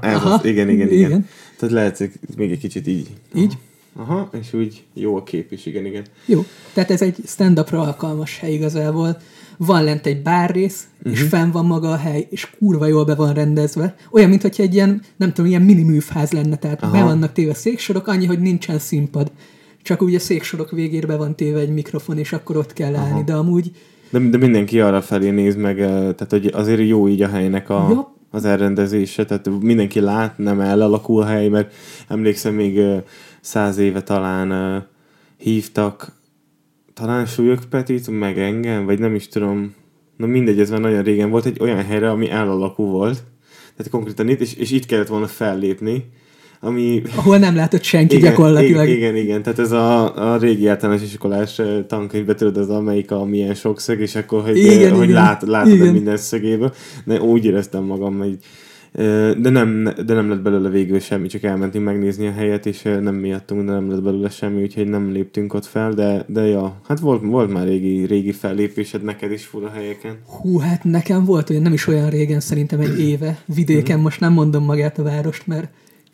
Ez Aha, az, igen, igen, igen, igen. Tehát lehet, még egy kicsit így. Így? Aha, és úgy jó a kép is, igen, igen. Jó, tehát ez egy stand-upra alkalmas hely igazából. Van lent egy bárrész, uh-huh. és fenn van maga a hely, és kurva jól be van rendezve. Olyan, mintha egy ilyen, nem tudom, ilyen mini műfház lenne, tehát Aha. be vannak téve széksorok, annyi, hogy nincsen színpad. Csak ugye a széksorok végére be van téve egy mikrofon, és akkor ott kell állni, de amúgy De, de mindenki arra felé néz meg, eh, tehát hogy azért jó így a helynek a, Ja. Az elrendezése, tehát mindenki lát, nem elalakul a hely, mert emlékszem még száz éve talán hívtak. Talán Súlyog Petit, meg engem, vagy nem is tudom, na mindegy, ez már nagyon régen volt, egy olyan helyre, ami elalakú volt, tehát konkrétan itt, és, és itt kellett volna fellépni, ami ahol nem látott senki igen, gyakorlatilag. igen, igen, tehát ez a, a régi általános iskolás tankönyvbe tudod, az amelyik a milyen sokszög, és akkor, hogy, Igen, igen, hogy lát, látod Igen. minden szögéből. De úgy éreztem magam, hogy de nem, de nem lett belőle végül semmi, csak elmentünk megnézni a helyet, és nem miattunk, de nem lett belőle semmi, úgyhogy nem léptünk ott fel, de, de ja, hát volt, volt már régi, régi fellépésed neked is fura helyeken. Hú, hát nekem volt olyan, nem is olyan régen, szerintem egy éve, vidéken, most nem mondom magát a várost, mert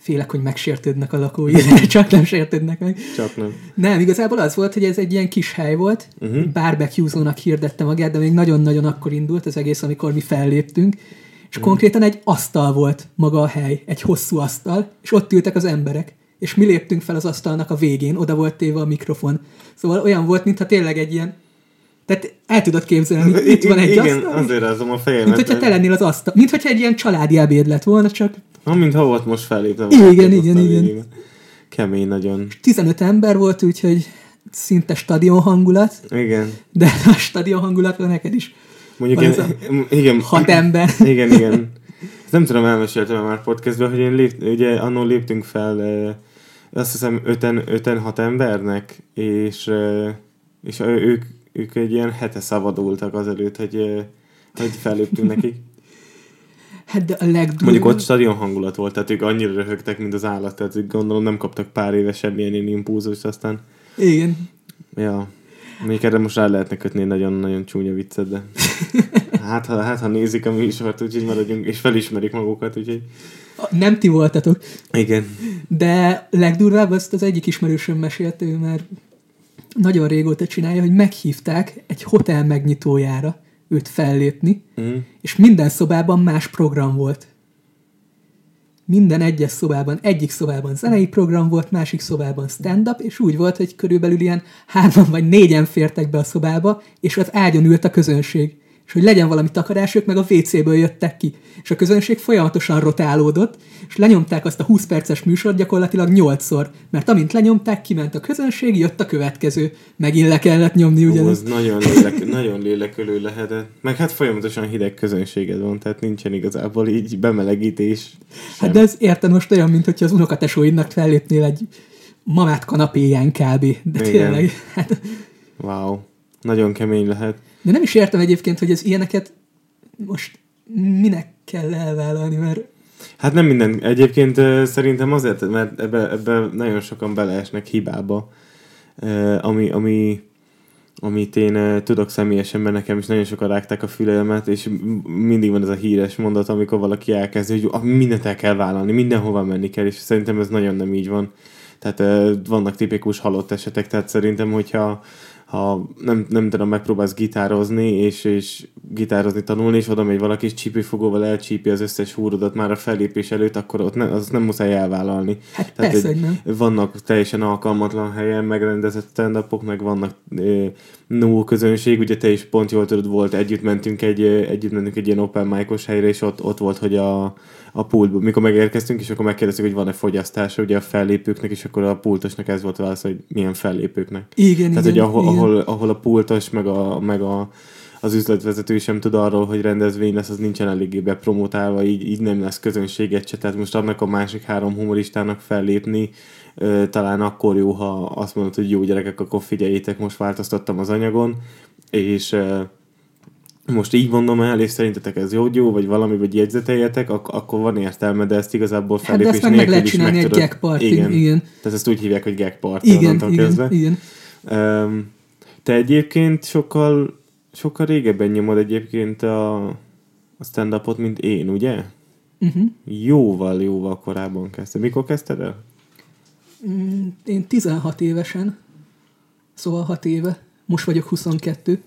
félek, hogy megsértődnek a lakói, csak nem sértődnek meg. Csak nem. Nem, igazából az volt, hogy ez egy ilyen kis hely volt, uh-huh. barbecue-zónak hirdette magát, de még nagyon-nagyon akkor indult az egész, amikor mi felléptünk, és uh-huh. konkrétan egy asztal volt maga a hely, egy hosszú asztal, és ott ültek az emberek, és mi léptünk fel az asztalnak a végén, oda volt téve a mikrofon. Szóval olyan volt, mintha tényleg egy ilyen tehát el tudod képzelni, itt van egy Igen, asztal, azért rázom a fejemet. mint hogyha te lennél az asztal, mint hogyha egy ilyen családi ebéd lett volna, csak Ha, mintha volt most felléptem. Igen, volna, igen, igen. végén. Kemény nagyon. 15 ember volt, úgyhogy szinte stadion hangulat, Igen. de a stadion hangulat van neked is. Mondjuk én, igen. Hat ember. Igen, igen. Ezt nem tudom, elmeséltem már podcastben, hogy én lép, ugye annól léptünk fel azt hiszem öten, öten hat embernek, és, és ők, ők egy ilyen hete szabadultak azelőtt, hogy, hogy felléptünk nekik. Hát de a legdurvább... Mondjuk ott stadion hangulat volt, tehát ők annyira röhögtek, mint az állat, tehát ők gondolom nem kaptak pár éve semmilyen ilyen impulzust, aztán Igen. Ja. Még erre most rá lehetne kötni egy nagyon-nagyon csúnya viccet, de hát ha, hát, ha nézik a műsort, úgyhogy maradjunk, és felismerik magukat, úgyhogy Nem ti voltatok. igen. De legdurvább azt az egyik ismerősöm mesélte, ő már nagyon régóta csinálja, hogy meghívták egy hotel megnyitójára őt fellépni, Mm. és minden szobában más program volt. Minden egyes szobában, egyik szobában zenei program volt, másik szobában stand-up, és úgy volt, hogy körülbelül ilyen hárman vagy négyen fértek be a szobába, és az ágyon ült a közönség. És hogy legyen valami takarás, ők meg a WC-ből jöttek ki. És a közönség folyamatosan rotálódott, és lenyomták azt a 20 perces műsort gyakorlatilag 8-szor. Mert amint lenyomták, kiment a közönség, jött a következő. Megint le kellett nyomni Ó, ugyanezt. az nagyon, lélek, nagyon lélekölő lehetett. Meg hát folyamatosan hideg közönséged van, tehát nincsen igazából így bemelegítés. sem. Hát de ez érted most olyan, mint hogyha az unokatesóidnak fellépnél egy mamát kanapéján kb. De Igen. tényleg. Hát, Wow. Nagyon kemény lehet. de nem is értem egyébként, hogy ez ilyeneket most minek kell elvállalni, mert Hát nem minden. Egyébként szerintem azért, mert ebbe, ebbe nagyon sokan beleesnek hibába, ami, ami, amit én tudok személyesen, mert nekem is nagyon sokan rágták a fülemet, és mindig van ez a híres mondat, amikor valaki elkezdi, hogy mindent el kell vállalni, mindenhova menni kell, és szerintem ez nagyon nem így van. Tehát vannak tipikus halott esetek, tehát szerintem, hogyha ha nem, nem tudom, megpróbálsz gitározni, és, és gitározni tanulni, és oda megy valaki, és csípőfogóval elcsípi az összes húrodat már a fellépés előtt, akkor ott ne, az nem muszáj elvállalni. hát persze, hogy nem. vannak teljesen alkalmatlan helyen megrendezett stand meg vannak e, no közönség, ugye te is pont jól tudod, volt, együtt mentünk egy, együtt mentünk egy ilyen open mic helyre, és ott, ott volt, hogy a, a pultból, mikor megérkeztünk, és akkor megkérdeztük, hogy van-e fogyasztása ugye a fellépőknek, és akkor a pultosnak ez volt a válasz, hogy milyen fellépőknek. Igen, Tehát, igen, hogy ahol, igen. ahol, ahol a pultos, meg, a, meg a, az üzletvezető sem tud arról, hogy rendezvény lesz, az nincsen eléggé bepromotálva, így, így nem lesz közönséget se. Tehát most annak a másik három humoristának fellépni, ö, talán akkor jó, ha azt mondod, hogy jó gyerekek, akkor figyeljétek, most változtattam az anyagon, és ö, most így mondom el, és szerintetek ez jó, jó, vagy valami, vagy jegyzeteljetek, ak- akkor van értelme, de ezt igazából Hát de fellépés ezt meg, meg lehet csinálni egy gag party. Igen. igen. Tehát ezt úgy hívják, hogy gag party Igen, igen, igen. Um, te egyébként sokkal, sokkal régebben nyomod egyébként a, a stand-upot, mint én, ugye? Uh-huh. Jóval, jóval korábban kezdted. Mikor kezdted el? Mm, Én 16 évesen, szóval 6 éve, most vagyok 22.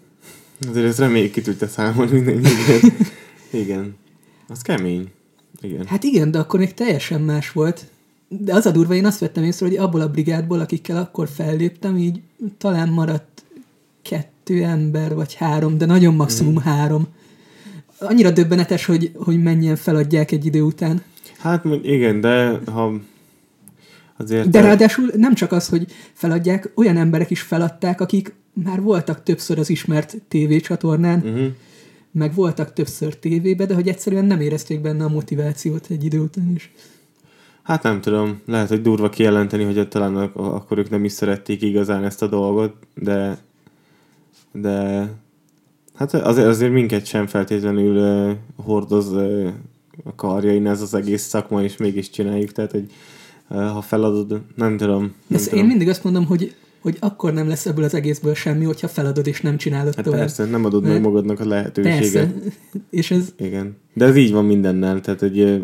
Azért ezt reméljük ki tudta számolni. Igen. Igen. Az kemény. Igen. Hát igen, de akkor még teljesen más volt. De az a durva, én azt vettem észre, hogy abból a brigádból, akikkel akkor felléptem, így talán maradt kettő ember, vagy három, de nagyon maximum mm. három. Annyira döbbenetes, hogy, hogy mennyien feladják egy idő után. Hát igen, de ha azért... De ráadásul nem csak az, hogy feladják, olyan emberek is feladták, akik már voltak többször az ismert tévécsatornán, Uh-huh. meg voltak többször tévébe, de hogy egyszerűen nem érezték benne a motivációt egy idő után is. Hát nem tudom, lehet, hogy durva kijelenteni, hogy talán ak- akkor ők nem is szerették igazán ezt a dolgot, de de hát azért, azért minket sem feltétlenül uh, hordoz uh, a karjain ez az egész szakma, és mégis csináljuk, tehát hogy ha feladod, nem tudom. Nem Ezt tudom. én mindig azt mondom, hogy, hogy akkor nem lesz ebből az egészből semmi, hogyha feladod és nem csinálod Hát tovább. persze, nem adod meg magadnak a lehetőséget. Persze. És ez, Igen. De ez így van mindennel, tehát egy ö,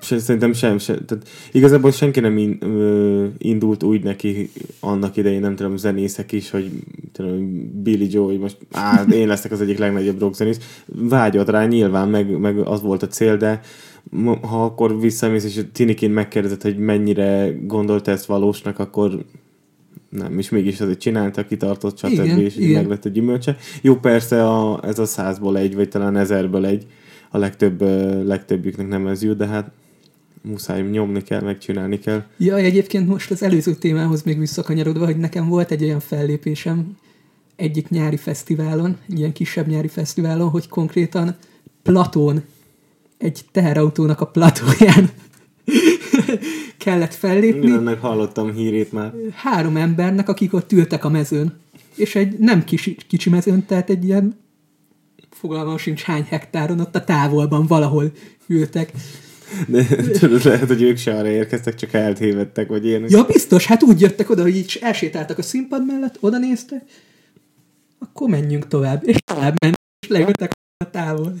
se, szerintem sem, sem, tehát igazából senki nem in, ö, indult úgy neki annak idején, nem tudom, zenészek is, hogy tudom, Billy Joe, hogy most á, én leszek az egyik legnagyobb rockzenész. Vágyott rá nyilván, meg, meg az volt a cél, de ha akkor visszamész, és tiniként megkérdezed, hogy mennyire gondolta ezt valósnak, akkor nem, és mégis azért csinálta, kitartott, stb. Igen, és igen. meg lett a gyümölcse. Jó, persze a, ez a százból egy, vagy talán ezerből egy, a legtöbb, legtöbbjüknek nem ez jut, de hát muszáj nyomni kell, megcsinálni kell. ja, egyébként most az előző témához még visszakanyarodva, hogy nekem volt egy olyan fellépésem egyik nyári fesztiválon, egy ilyen kisebb nyári fesztiválon, hogy konkrétan platón, egy teherautónak a platóján kellett fellépni. Ennek hallottam hírét már. három embernek, akik ott ültek a mezőn. És egy nem kicsi, kicsi mezőn, tehát egy ilyen fogalmam sincs hány hektáron, ott a távolban valahol ültek. De tudod, lehet, hogy ők se arra érkeztek, csak eltévedtek, vagy ilyenek. Ja, biztos, hát úgy jöttek oda, hogy így elsétáltak a színpad mellett, oda néztek, akkor menjünk tovább. És tovább mentek, és leültek a távol.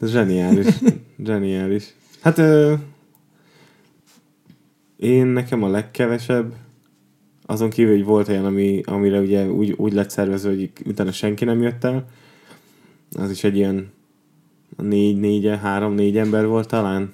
Ez zseniális. zseniális. Hát ö, én nekem a legkevesebb, azon kívül, hogy volt olyan, ami, amire ugye úgy, úgy lett szervezve, hogy utána senki nem jött el. Az is egy ilyen négy, négy, három, négy ember volt talán.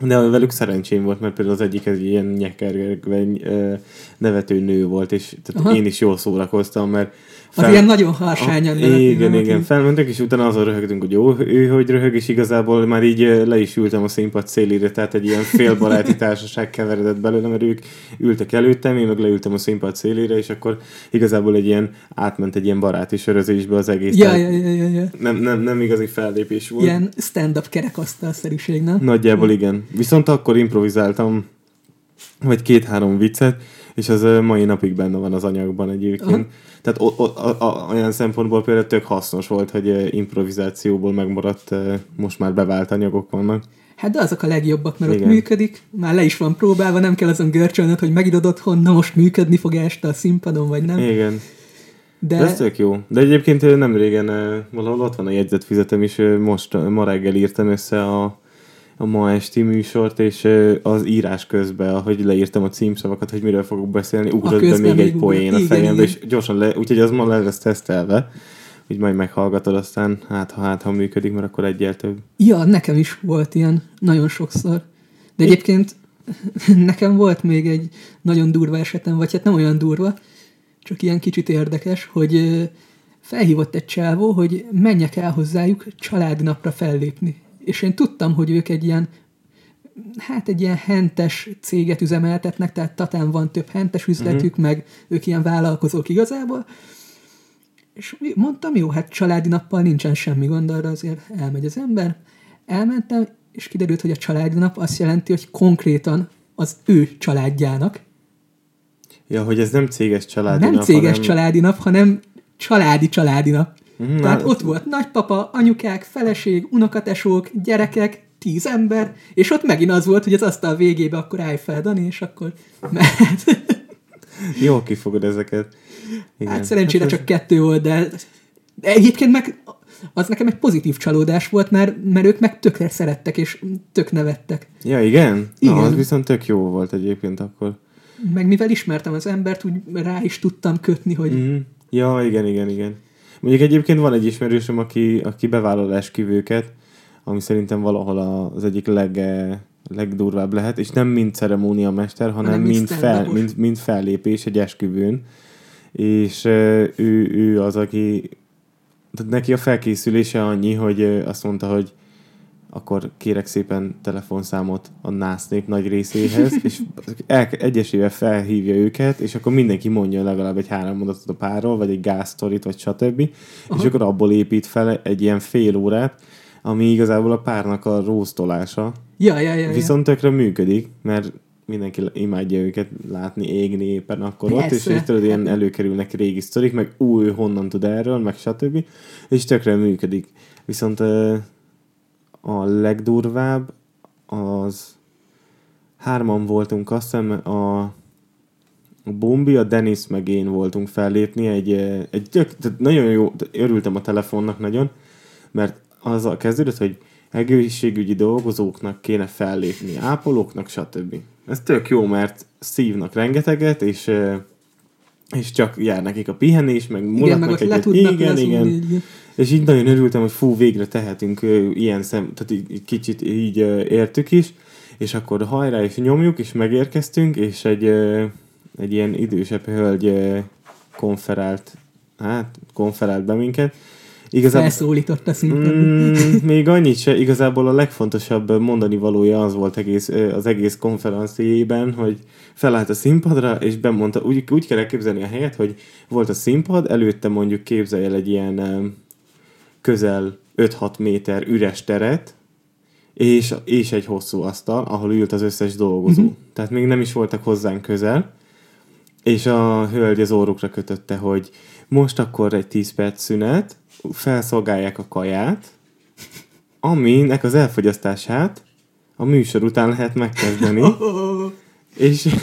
De velük szerencsém volt, mert például az egyik egy ilyen nyekergve ö, nevető nő volt, és tehát Aha. én is jól szórakoztam, mert Az ilyen nagyon harsányan nevetni, Igen, igen, felmentünk, és utána azon röhögtünk, hogy jó, ő hogy röhög, és igazából már így le is ültem a színpad szélére, tehát egy ilyen félbaráti társaság keveredett belőle, mert ők ültek előttem, én meg leültem a színpad szélére, és akkor igazából egy ilyen, átment egy ilyen baráti sörözésbe az egész. Ja, ja, ja, ja, ja. Nem, nem, nem igazi fellépés volt. Ilyen stand-up kerekasztalszerűség, nem? Nagyjából igen. Viszont akkor improvizáltam vagy két-három viccet, és az mai napig benne van az anyagban egyébként. Tehát o, o, a, a, olyan szempontból például tök hasznos volt, hogy improvizációból megmaradt, most már bevált anyagok vannak. Hát de azok a legjobbak, mert Igen. ott működik, már le is van próbálva, nem kell azon görcsölnöd, hogy megidod otthon, na most működni fog este a színpadon, vagy nem. Igen. De, De ez tök jó. De egyébként nem régen valahol ott van a jegyzetfizetem is, most ma reggel írtam össze a, a ma esti műsort, és az írás közben, ahogy leírtam a címszavakat, hogy miről fogok beszélni, ugrott be még még egy poén a fejembe, és gyorsan le, úgyhogy az ma le lesz tesztelve, hogy majd meghallgatod, aztán hát ha, hát, ha működik, mert akkor egyel több. ja, nekem is volt ilyen nagyon sokszor. De egyébként nekem volt még egy nagyon durva esetem, vagy hát nem olyan durva, csak ilyen kicsit érdekes, hogy felhívott egy csávó, hogy menjek el hozzájuk családi napra fellépni. És én tudtam, hogy ők egy ilyen hát egy ilyen hentes céget üzemeltetnek, tehát Tatán van több hentes üzletük, uh-huh. meg ők ilyen vállalkozók igazából. És mondtam, jó, hát családi nappal nincsen semmi gond, arra azért elmegy az ember. Elmentem, és kiderült, hogy a családi nap azt jelenti, hogy konkrétan az ő családjának. Ja, hogy ez nem céges családi nem nap, céges hanem... családi nap, hanem családi családi nap. Mhm, Tehát hát- ott volt nagypapa, anyukák, feleség, unokatesók, gyerekek, tíz ember, és ott megint az volt, hogy az asztal végébe akkor állj fel, Dani, és akkor mehet. Jól kifogod ezeket. Igen. Hát szerencsére ez- csak kettő volt, de De egyébként meg az nekem egy pozitív csalódás volt, mert, mert ők meg tökre szerettek, és tök nevettek. Ja, igen? Igen. Na, az viszont tök jó volt egyébként akkor. Meg mivel ismertem az embert, úgy rá is tudtam kötni, hogy Mhm. Ja, igen, igen, igen. Mondjuk egyébként van egy ismerősöm, aki, aki bevállal esküvőket, ami szerintem valahol az egyik leg, legdurvább lehet, és nem mint ceremóniamester, hanem, Hanem mint, fel, mint, mint fellépés egy esküvőn. És ő, ő az, aki tehát neki a felkészülése annyi, hogy azt mondta, hogy akkor kérek szépen telefonszámot a nász nép nagy részéhez, és el, egyesével felhívja őket, és akkor mindenki mondja legalább egy három mondatot a párról, vagy egy gázsztorit, vagy stb. Aha. És akkor abból épít fel egy ilyen fél órát, ami igazából a párnak a róztolása. ja, ja, ja, ja. Viszont tökre működik, mert mindenki imádja őket látni, égni éppen akkor ott, és, Persze. és tudod, ilyen előkerülnek régi sztorik, meg új, honnan tud erről, meg stb. És tökre működik. Viszont a legdurvább az hárman voltunk, azt hiszem a, a Bombi, a Dennis meg én voltunk fellépni, egy, ö, egy tehát nagyon jó, örültem a telefonnak nagyon, mert azzal kezdődött, hogy egészségügyi dolgozóknak kéne fellépni, ápolóknak, stb. Ez tök jó, mert szívnak rengeteget, és, ö, és csak jár nekik a pihenés, meg igen, meg mulatnak ott le egyet. tudnak Igen, igen. így- És így nagyon örültem, hogy fú, végre tehetünk ö, ilyen szem, tehát így, így kicsit így ö, értük is, és akkor hajrá is nyomjuk, és megérkeztünk, és egy, ö, egy ilyen idősebb hölgy ö, konferált, hát konferált be minket. Igazából, Felszólított a szinten. Mm, még annyit se, igazából a legfontosabb mondani valója az volt egész, az egész konferenciében, hogy felállt a színpadra, és bemondta, úgy, úgy kell elképzelni a helyet, hogy volt a színpad, előtte mondjuk képzelj el egy ilyen közel 5-6 méter üres teret, és, és egy hosszú asztal, ahol ült az összes dolgozó. Mhm. Tehát még nem is voltak hozzánk közel, és a hölgy az órukra kötötte, hogy most akkor egy 10 perc szünet, felszolgálják a kaját, aminek az elfogyasztását a műsor után lehet megkezdeni. És,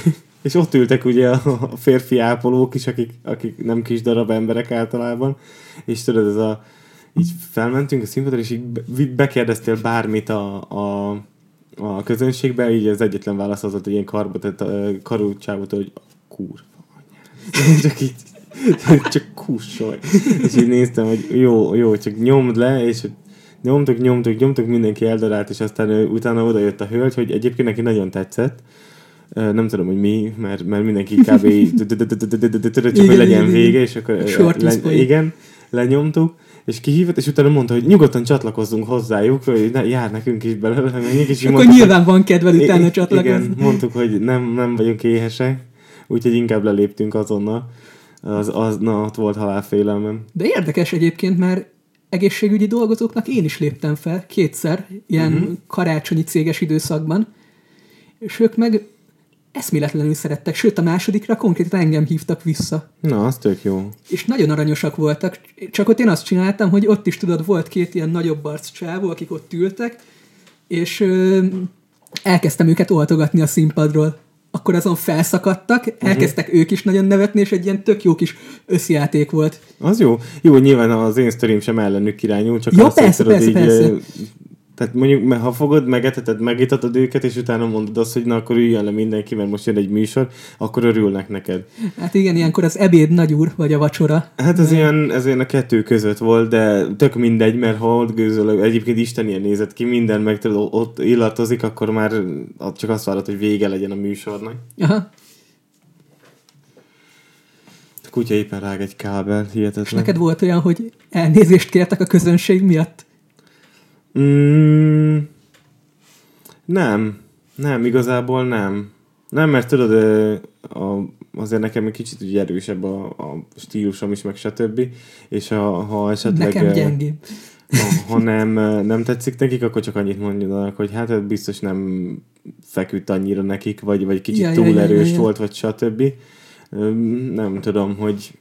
és ott ültek ugye a férfi ápolók is, akik, akik nem kis darab emberek általában, és tudod, ez a, így felmentünk a színpadra, és így be- bekérdeztél bármit a, a, a közönségbe, így az egyetlen válasz az volt, hogy ilyen ö, karú csávótól, hogy kurva anyád. Csak így, csak kussolj. És így néztem, hogy jó, jó, csak nyomd le, és nyomtuk, nyomtuk, nyomtuk, mindenki eldarált, és aztán ö, utána oda jött a hölgy, hogy egyébként neki nagyon tetszett. Nem tudom, hogy mi, mert, mert mindenki kb. csak hogy legyen vége, és akkor igen, lenyomtuk, és kihívott, és utána mondta, hogy nyugodtan csatlakozzunk hozzájuk, hogy ne, jár nekünk is belőle, menjünk, és Akkor mondtuk, nyilván van kedved utána csatlakozni. Igen, mondtuk, hogy nem, nem vagyunk éhesek, úgyhogy inkább leléptünk azonnal. Az, az, na, ott volt halálfélelmem. De érdekes egyébként, mert egészségügyi dolgozóknak én is léptem fel kétszer, ilyen uh-huh. karácsonyi céges időszakban, és ők meg eszméletlenül szerettek, sőt a másodikra konkrétan engem hívtak vissza. Na, az tök jó. És nagyon aranyosak voltak, csak ott én azt csináltam, hogy ott is tudod, volt két ilyen nagyobb arc csávó, akik ott ültek, és ö, elkezdtem őket oltogatni a színpadról. Akkor azon felszakadtak, elkezdtek ők is nagyon nevetni, és egy ilyen tök jó kis összjáték volt. Az jó. Jó, nyilván az én sztorim sem ellenük irányul, csak Jó, persze, persze, így, persze. Tehát mondjuk, mert ha fogod, megeteted, megitatod őket, és utána mondod azt, hogy na akkor üljön le mindenki, mert most jön egy műsor, akkor örülnek neked. Hát igen, ilyenkor az ebéd nagyúr, vagy a vacsora. Hát ez ilyen, ez ilyen a kettő között volt, de tök mindegy, mert ha ott gőzölök, egyébként Isten ilyen nézett ki, minden meg tudod, ott illatozik, akkor már csak azt várod, hogy vége legyen a műsornak. Aha. A kutya éppen rág egy kábel, hihetetlen. És neked volt olyan, hogy elnézést kértek a közönség miatt? Mm, nem. Nem, igazából nem. Nem, mert tudod, a, azért nekem egy kicsit ugye erősebb a, a stílusom is, meg stb. És ha, ha esetleg... Nekem gyengébb. Ha, ha nem, nem tetszik nekik, akkor csak annyit mondjanak, hogy hát ez biztos nem feküdt annyira nekik, vagy, vagy kicsit Ja, ja, túl ja, ja, erős ja. volt, vagy stb. Nem tudom, hogy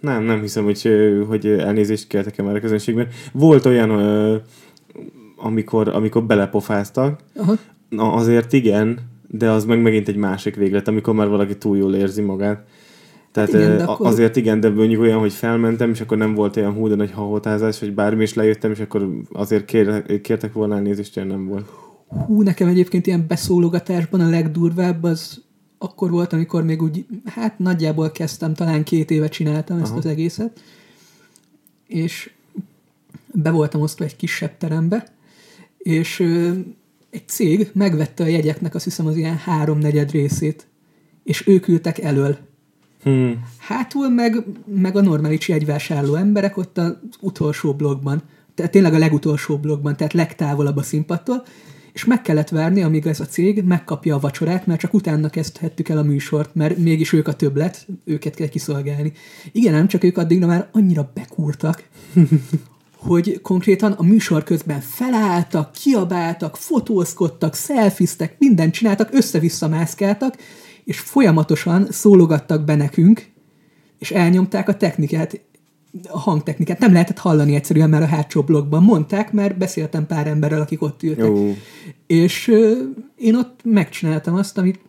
nem, nem hiszem, hogy, hogy elnézést kértek-e már a közönségben. Volt olyan, amikor, amikor belepofáztak, Aha. Na, azért igen, de az meg megint egy másik véglet, amikor már valaki túl jól érzi magát. Tehát Igen, igen, de akkor... azért igen, de mondjuk olyan, hogy felmentem, és akkor nem volt olyan hú, de nagy hahotázás, vagy bármi, és lejöttem, és akkor azért kér, kértek volna elnézést, olyan nem volt. Hú, nekem egyébként ilyen beszólogatásban a legdurvább az akkor volt, amikor még úgy, hát nagyjából kezdtem, talán két éve csináltam ezt Aha. az egészet, és be voltam osztva egy kisebb terembe, és egy cég megvette a jegyeknek azt hiszem az ilyen háromnegyed részét, és ők ültek elől. Hmm. Hátul meg, meg a normális jegyvásárló emberek ott az utolsó blogban, tehát tényleg a legutolsó blogban, tehát legtávolabb a színpadtól, és meg kellett várni, amíg ez a cég megkapja a vacsorát, mert csak utána kezdhettük el a műsort, mert mégis ők a többlet, őket kell kiszolgálni. Igen, nem csak ők addigra már annyira bekúrtak, hogy konkrétan a műsor közben felálltak, kiabáltak, fotózkodtak, szelfiztek, mindent csináltak, össze-vissza mászkáltak, és folyamatosan szólogattak be nekünk, és elnyomták a technikát, a hangtechnikát. Nem lehetett hallani egyszerűen már a hátsó blogban. Mondták, mert beszéltem pár emberrel, akik ott ültek. Jó. És ö, én ott megcsináltam azt, amit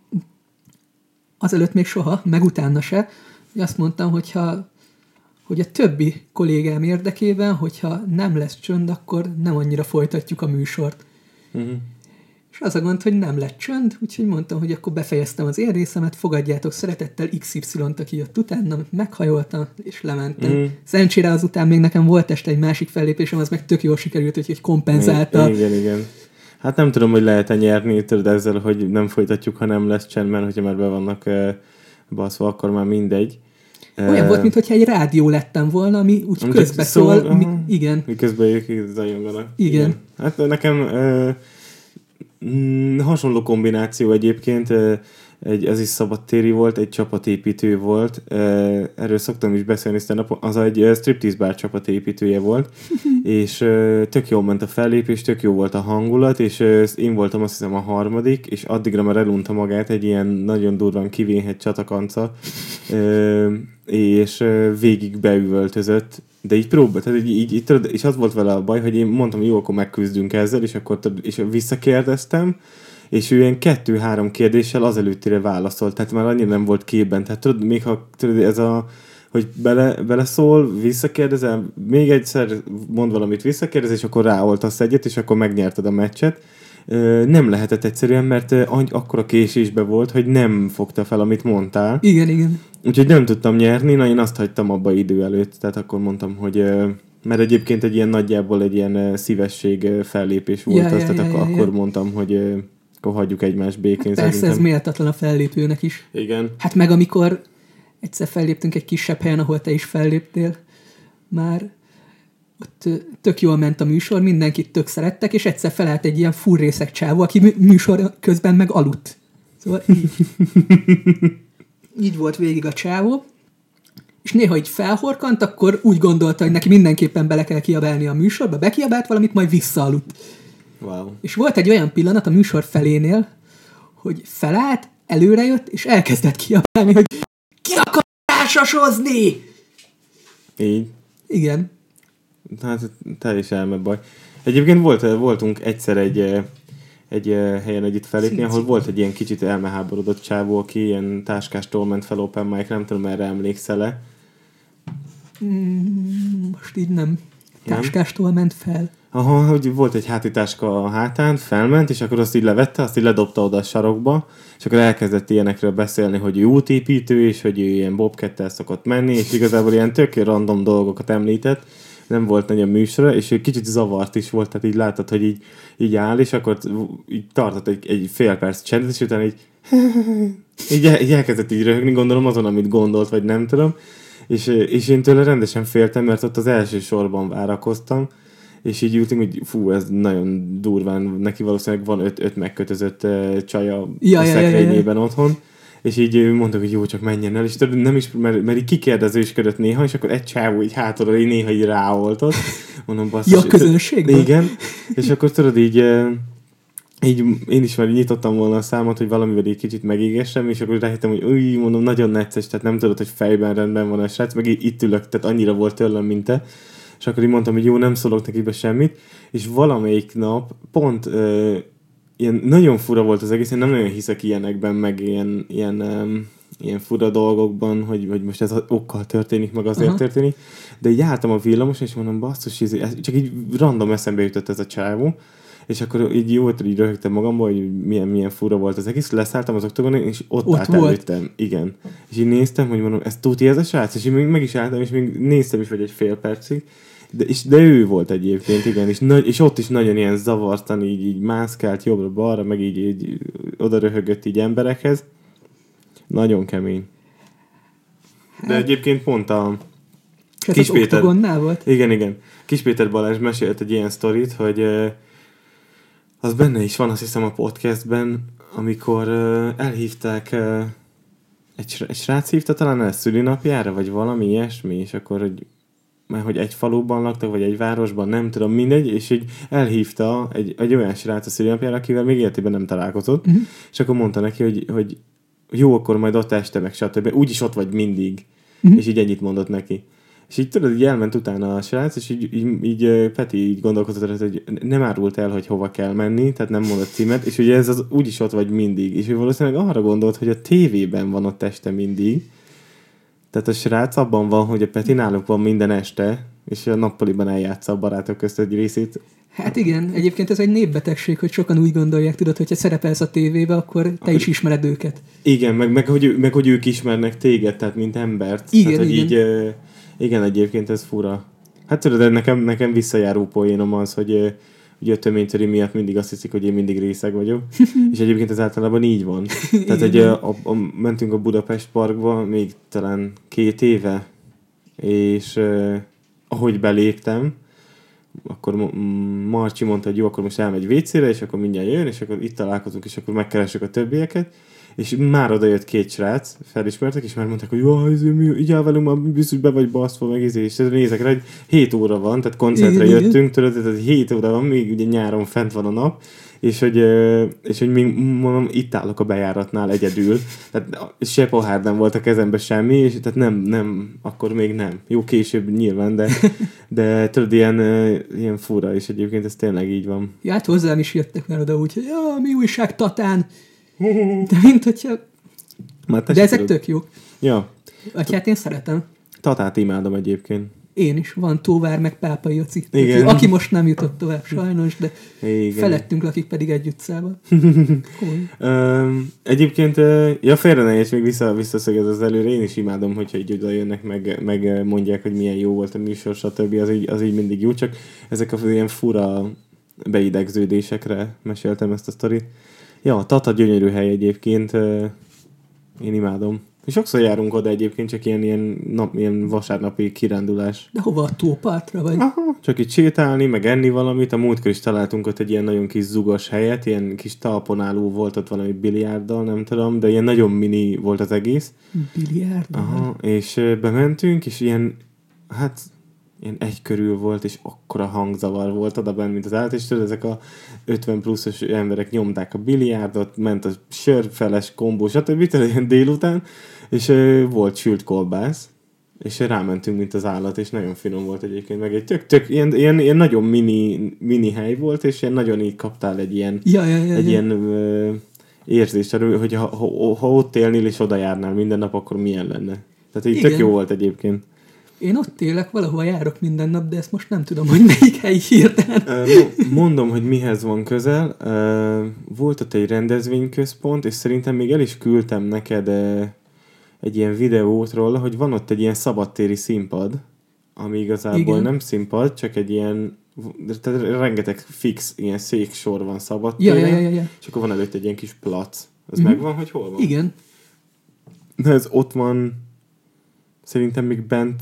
azelőtt még soha, meg utána se, hogy azt mondtam, hogyha hogy a többi kollégám érdekében, hogyha nem lesz csönd, akkor nem annyira folytatjuk a műsort. Uh-huh. És az a gond, hogy nem lett csönd, úgyhogy mondtam, hogy akkor befejeztem az én részemet, fogadjátok szeretettel XY-t, aki jött utána, meghajoltam, és lementem. Mm. Szerencsére azután még nekem volt este egy másik fellépésem, az meg tök jól sikerült, úgyhogy kompenzálta. Igen, igen. Hát nem tudom, hogy lehet-e nyerni tudod ezzel, hogy nem folytatjuk, ha nem lesz csend, mert hogyha már be vannak uh, baszva, akkor már mindegy. Olyan volt, mintha egy rádió lettem volna, ami úgy Ami közbe csak szól, szól. Mi, igen. Miközben ők zajonganak. Igen. Hát nekem ö, mm, hasonló kombináció egyébként, ö, egy, ez is szabadtéri volt, egy csapatépítő volt, erről szoktam is beszélni stand az egy striptease bar csapatépítője volt, és tök jól ment a fellépés, tök jó volt a hangulat, és én voltam azt hiszem a harmadik, és addigra már elunta magát egy ilyen nagyon durván kivénhet csatakanca, és végig beüvöltözött, de így próbált, tehát így, így, így, és az volt vele a baj, hogy én mondtam, jó, akkor megküzdünk ezzel, és akkor és visszakérdeztem, és ő ilyen kettő-három kérdéssel az előttire válaszolt, tehát már annyira nem volt képben, tehát tudod, még ha tudod, ez a hogy bele, beleszól, visszakérdezel, még egyszer mond valamit visszakérdez, és akkor ráoltasz egyet, és akkor megnyerted a meccset. Nem lehetett egyszerűen, mert akkora késésbe volt, hogy nem fogta fel, amit mondtál. Igen, igen. Úgyhogy nem tudtam nyerni, na én azt hagytam abba idő előtt, tehát akkor mondtam, hogy mert egyébként egy ilyen nagyjából egy ilyen szívesség fellépés volt Ja, az, ja, tehát ja, akkor, ja, ja. akkor mondtam, hogy akkor hagyjuk egymást békén Persze ez méltatlan a fellépőnek is. Igen. Hát meg amikor egyszer felléptünk egy kisebb helyen, ahol te is felléptél, már ott tök jól ment a műsor, mindenkit tök szerettek, és egyszer felállt egy ilyen furrészek csávó, aki mű- műsor közben meg aludt. Szóval így, így volt végig a csávó, és néha így felhorkant, akkor úgy gondolta, hogy neki mindenképpen bele kell kiabálni a műsorba, bekiabált valamit, majd visszaaludt. Wow. És volt egy olyan pillanat a műsor felénél, hogy felállt, előrejött, és elkezdett kiabálni, hogy ki akar társashozni? Így. Igen. Hát teljesen elme baj. Egyébként volt, voltunk egyszer egy, eh, egy eh, helyen együtt felépni, ahol volt egy ilyen kicsit elmeháborodott csávó, aki ilyen táskástól ment fel open mic, nem tudom, erre emlékszel-e. Mm, most így nem. Táskástól ment fel. Aha, hogy volt egy hátitáska a hátán, felment, és akkor azt így levette, azt így ledobta oda a sarokba, és akkor elkezdett ilyenekről beszélni, hogy ő útépítő, és hogy ő ilyen bobkettel szokott menni, és igazából ilyen tök random dolgokat említett, nem volt nagyon műsora, és ő kicsit zavart is volt, tehát így láttad, hogy így, így áll, és akkor így tartott egy, egy fél perc csendet, és utána így, így, el, így elkezdett így röhögni, gondolom azon, amit gondolt, vagy nem tudom, és, és én tőle rendesen féltem, mert ott az első sorban várakoztam, és így ültünk, hogy fú, ez nagyon durván, neki valószínűleg van öt, öt megkötözött uh, csaja Ja, a ja, ja, ja, ja. szekrényében otthon, és így ö, mondtuk, hogy jó, csak menjen el, és tudod, nem is, mert, mert így kikérdezősködött néha, és akkor egy csávó így hátulról így néha így ráoltott. Mondom, basszus. Ja, közönségben? Igen, és akkor tudod így, így én is már így nyitottam volna a számot, hogy valamivel egy kicsit megégessem, és akkor rájöttem, hogy új, mondom, nagyon necces, tehát nem tudod, hogy fejben rendben van a srác, meg itt ülök, tehát annyira volt tőlem, mint te. És akkor így mondtam, hogy jó, nem szólok neki be semmit, és valamelyik nap pont ö, ilyen nagyon fura volt az egész, én nem nagyon hiszek ilyenekben, meg ilyen, ilyen, um, ilyen fura dolgokban, hogy, hogy most ez okkal történik, meg azért Aha. történik. De így álltam a villamos, és mondom, basszus, ez, ez csak így random eszembe jutott ez a csávó. És akkor így jó, így röhögtem magamból, hogy milyen, milyen fura volt az egész. Leszálltam az oktogonon, és ott, Ott állt volt. előttem. Igen. És így néztem, hogy mondom, ez tuti ez a srác? És így még meg is álltam, és még néztem is, vagy egy fél percig. De, és, de ő volt egyébként, igen, és, nagy, és ott is nagyon ilyen zavartan, így, így mászkált jobbra-balra, meg így, így oda röhögött így emberekhez. Nagyon kemény. De Hát- egyébként pont a... Kis Péter. volt? Igen, igen. Kis Péter Balázs mesélt egy ilyen sztorit, hogy az benne is van, azt hiszem a podcastben, amikor ö, elhívták ö, egy, egy srác hívta talán el szülinapjára, vagy valami ilyesmi, és akkor, hogy már hogy egy faluban laktak, vagy egy városban, nem tudom, mindegy, és így elhívta egy, egy olyan srác a szülinapjára, akivel még életében nem találkozott, Mhm. és akkor mondta neki, hogy, hogy jó, akkor majd ott este, meg stb. Úgyis ott vagy mindig. Mhm. És így ennyit mondott neki. És így tudod, így elment utána a srác, és így, így, így Peti így gondolkozott rajta, hogy nem árult el, hogy hova kell menni, tehát nem mondott címet, és ugye ez az úgyis ott vagy mindig. És ő valószínűleg arra gondolt, hogy a tévében van ott este mindig. Tehát a srác abban van, hogy a Peti náluk van minden este, és a nappaliban eljátsza a barátok közt egy részét. Hát igen, egyébként ez egy népbetegség, hogy sokan úgy gondolják, tudod, hogyha szerepelsz a tévébe, akkor te is ismered őket. Igen, meg, meg, hogy, meg hogy ők ismernek téged, tehát mint embert. Igen, tehát, hogy igen. Így, igen, egyébként ez fura. Hát tudod, de nekem, nekem visszajáró poénom az, hogy ugye a töménytöri miatt mindig azt hiszik, hogy én mindig részeg vagyok. és egyébként ez általában így van. Tehát egy, a, a, a, mentünk a Budapest Parkba még talán két éve, és uh, ahogy beléptem, akkor Mo- M- Marcsi mondta, hogy jó, akkor most elmegy WC-re, és akkor mindjárt jön, és akkor itt találkozunk, és akkor megkeressük a többieket. És már oda jött két srác, felismertek, és már mondták, hogy jó, ez mi, így áll velünk, már biztos be vagy baszva, meg izé, és nézek rá, hogy 7 óra van, tehát koncertre Igen, jöttünk, tudod, tehát 7 óra van, még ugye nyáron fent van a nap, és hogy, és hogy még mondom, itt állok a bejáratnál egyedül, tehát se pohár nem volt a kezembe semmi, és tehát nem, nem, akkor még nem. Jó, később nyilván, de, de tudod, ilyen, ilyen fura, és egyébként ez tényleg így van. Ja, hát hozzám is jöttek már oda úgy, hogy ja, mi újság Tatán. De mint hogyha... Már De ezek tök jók. Ja, Vagy hát én szeretem. Tatát imádom egyébként. Én is. Van Tóvár meg Pápai Joci. Igen. Aki, most nem jutott tovább, sajnos, de Igen. felettünk lakik pedig egy utcában. Egyébként, ja félre ne még vissza, visszaszögez az előre, én is imádom, hogyha így oda jönnek, meg, meg mondják, hogy milyen jó volt a műsor, stb. Az így, az így mindig jó, csak ezek a ilyen fura beidegződésekre meséltem ezt a sztorit. Ja, Tata gyönyörű hely egyébként, én imádom. És sokszor járunk oda egyébként, csak ilyen, ilyen, nap, ilyen vasárnapi kirándulás. De hova a tópartra vagy? Aha, csak itt sétálni, meg enni valamit. A múltkor is találtunk ott egy ilyen nagyon kis zugos helyet, ilyen kis talponáló volt ott valami biliárddal, nem tudom, de ilyen nagyon mini volt az egész. Biliárd? Aha, és bementünk, és ilyen, hát ilyen egy körül volt, és akkora hangzavar volt oda bent, mint az állat, és tudod, ezek a 50 pluszos emberek nyomták a biliárdot, ment a sörfeles kombó, stb. ilyen délután, és ö, volt sült kolbász, és rámentünk, mint az állat, és nagyon finom volt egyébként, meg egy tök, tök ilyen, ilyen, ilyen nagyon mini, mini hely volt, és ilyen nagyon így kaptál egy ilyen, Ja, ja, ja, egy ja. ilyen ö, érzést, hogy ha, ha, ha ott élnél és oda járnál minden nap, akkor milyen lenne. Tehát így tök Igen. jó volt egyébként. Én ott élek, valahova járok minden nap, de ezt most nem tudom, hogy melyik hely hirtelen. Mondom, hogy mihez van közel. Volt ott egy rendezvényközpont, és szerintem még el is küldtem neked egy ilyen videót róla, hogy van ott egy ilyen szabadtéri színpad, ami igazából Igen. Nem színpad, csak egy ilyen, tehát rengeteg fix ilyen széksor van szabadtéren, ja, ja, ja, ja. és akkor van előtt egy ilyen kis plac. Az Mhm. megvan, hogy hol van? Igen. De ez ott van, szerintem még bent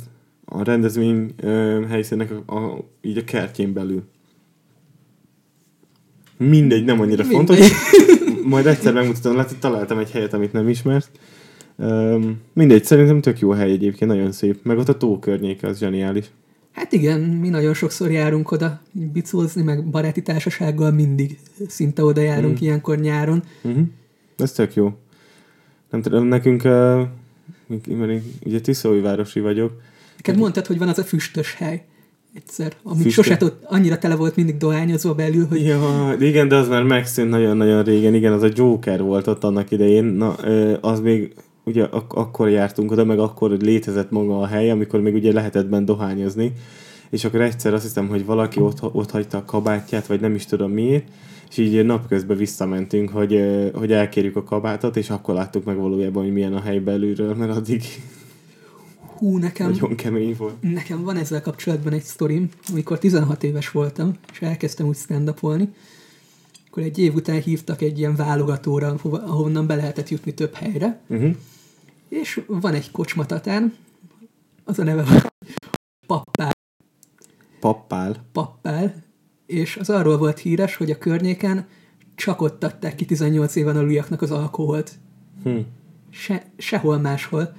a rendezvény ö, helyszínek a, a, így a kertjén belül. Mindegy, nem annyira Mindegy. fontos. Majd egyszer megmutatom, lehet, hogy találtam egy helyet, amit nem ismert. Um, mindegy, szerintem tök jó hely egyébként, nagyon szép. Meg ott a tó környéke, az zseniális. Hát igen, mi nagyon sokszor járunk oda bicózni, meg baráti társasággal mindig szinte oda járunk Mm. ilyenkor nyáron. Uh-huh. Ez tök jó. Nem tudom, nekünk, uh, mert én ugye Tiszaújvárosi vagyok, Neked mondtad, hogy van az a füstös hely egyszer, ami Füstös? sose tud, annyira tele volt mindig dohányozva belül, hogy Ja, igen, de az már megszűnt nagyon-nagyon régen. Igen, az a Joker volt ott annak idején. Na, az még ugye ak- akkor jártunk oda, meg akkor létezett maga a hely, amikor még ugye lehetett bent dohányozni, és akkor egyszer azt hiszem, hogy valaki ott, ott hagyta a kabátját, vagy nem is tudom miért, és így napközben visszamentünk, hogy, hogy elkérjük a kabátot, és akkor láttuk meg valójában, hogy milyen a hely belülről, mert addig Hú, nekem, nagyon kemény volt. nekem van ezzel kapcsolatban egy sztorim, amikor 16 éves voltam, és elkezdtem úgy stand akkor egy év után hívtak egy ilyen válogatóra, ahonnan be lehetett jutni több helyre, Uh-huh. és van egy kocsmatatán, az a neve van Pappál, Pappál. Pappál, és az arról volt híres, hogy a környéken csak ott adták ki 18 éven aluliaknak az alkoholt. Hm. Se, sehol máshol.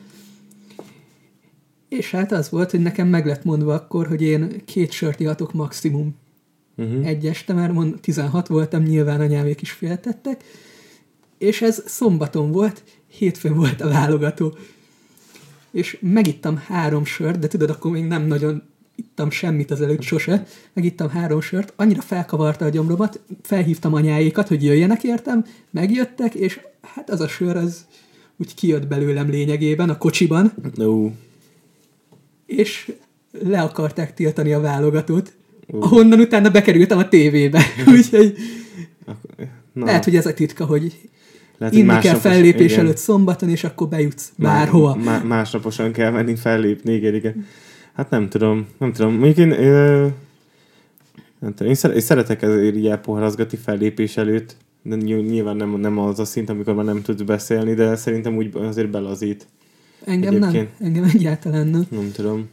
És hát az volt, hogy nekem meg lett mondva akkor, hogy én két sört ihatok maximum. Uh-huh. egy este, mert mond, 16 voltam, nyilván anyámék is féltettek, és ez szombaton volt, hétfőn volt a válogató. És megittam három sört, de tudod, akkor még nem nagyon ittam semmit az előtt sose, megittam három sört, annyira felkavarta a gyomromat, felhívtam anyáékat, hogy jöjjenek értem, megjöttek, és hát az a sör az úgy kijött belőlem lényegében a kocsiban, Ú, és le akarták tiltani a válogatót, Ú. ahonnan utána bekerültem a tévébe. Úgyhogy na, lehet, hogy ez a titka, hogy lehet, inni kell fellépés igen. előtt szombaton, és akkor bejutsz Má- bárhova. Má- másnaposan kell menni fellépni, igen, igen. Hát nem tudom, nem tudom. Mondjuk én, ö, nem tudom, én, szere- én szeretek ezért így elpoharazgatni fellépés előtt, de ny- nyilván nem, nem az a szint, amikor már nem tudsz beszélni, de szerintem úgy azért belazít. Engem nem, egyébként. engem egyáltalán nem. Nem tudom.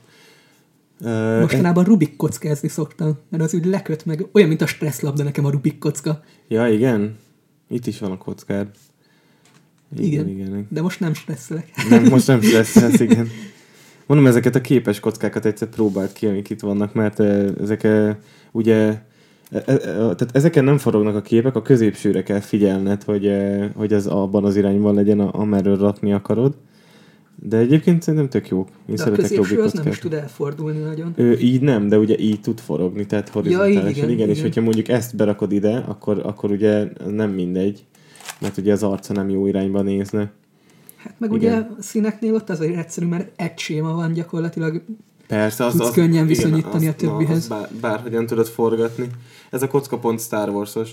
Ö, Mostanában Rubik kockázni szoktam, mert az úgy leköt meg, olyan, mint a stresszlabda nekem a Rubik kocka, Ja, igen. Itt is van a kockád. Igen. igen. igen. de most nem stresszelek. Nem, most nem stresszelsz, igen. Mondom, ezeket a képes kockákat egyszer próbált ki, amik itt vannak, mert eh, ezek ugye, eh, eh, tehát ezeken nem forognak a képek, a középsőre kell figyelned, hogy, hogy az abban az irányban legyen, amerről rakni akarod. De egyébként szerintem tök jók. Én De a szeretek középső Rubik az nem is tud elfordulni nagyon. Ö, így nem, de ugye így tud forogni, tehát horizontálisan. igen, igen, igen, és hogyha mondjuk ezt berakod ide, akkor, akkor ugye nem mindegy, mert ugye az arca nem jó irányba nézne. Hát meg Igen. ugye a színeknél ott azért egyszerű, mert egy séma van gyakorlatilag. Persze, az, Tudsz az könnyen igen, viszonyítani a azt- na, többihez. azt bár, bárhogyan tudod forgatni. Ez a kocka pont Star Wars-os.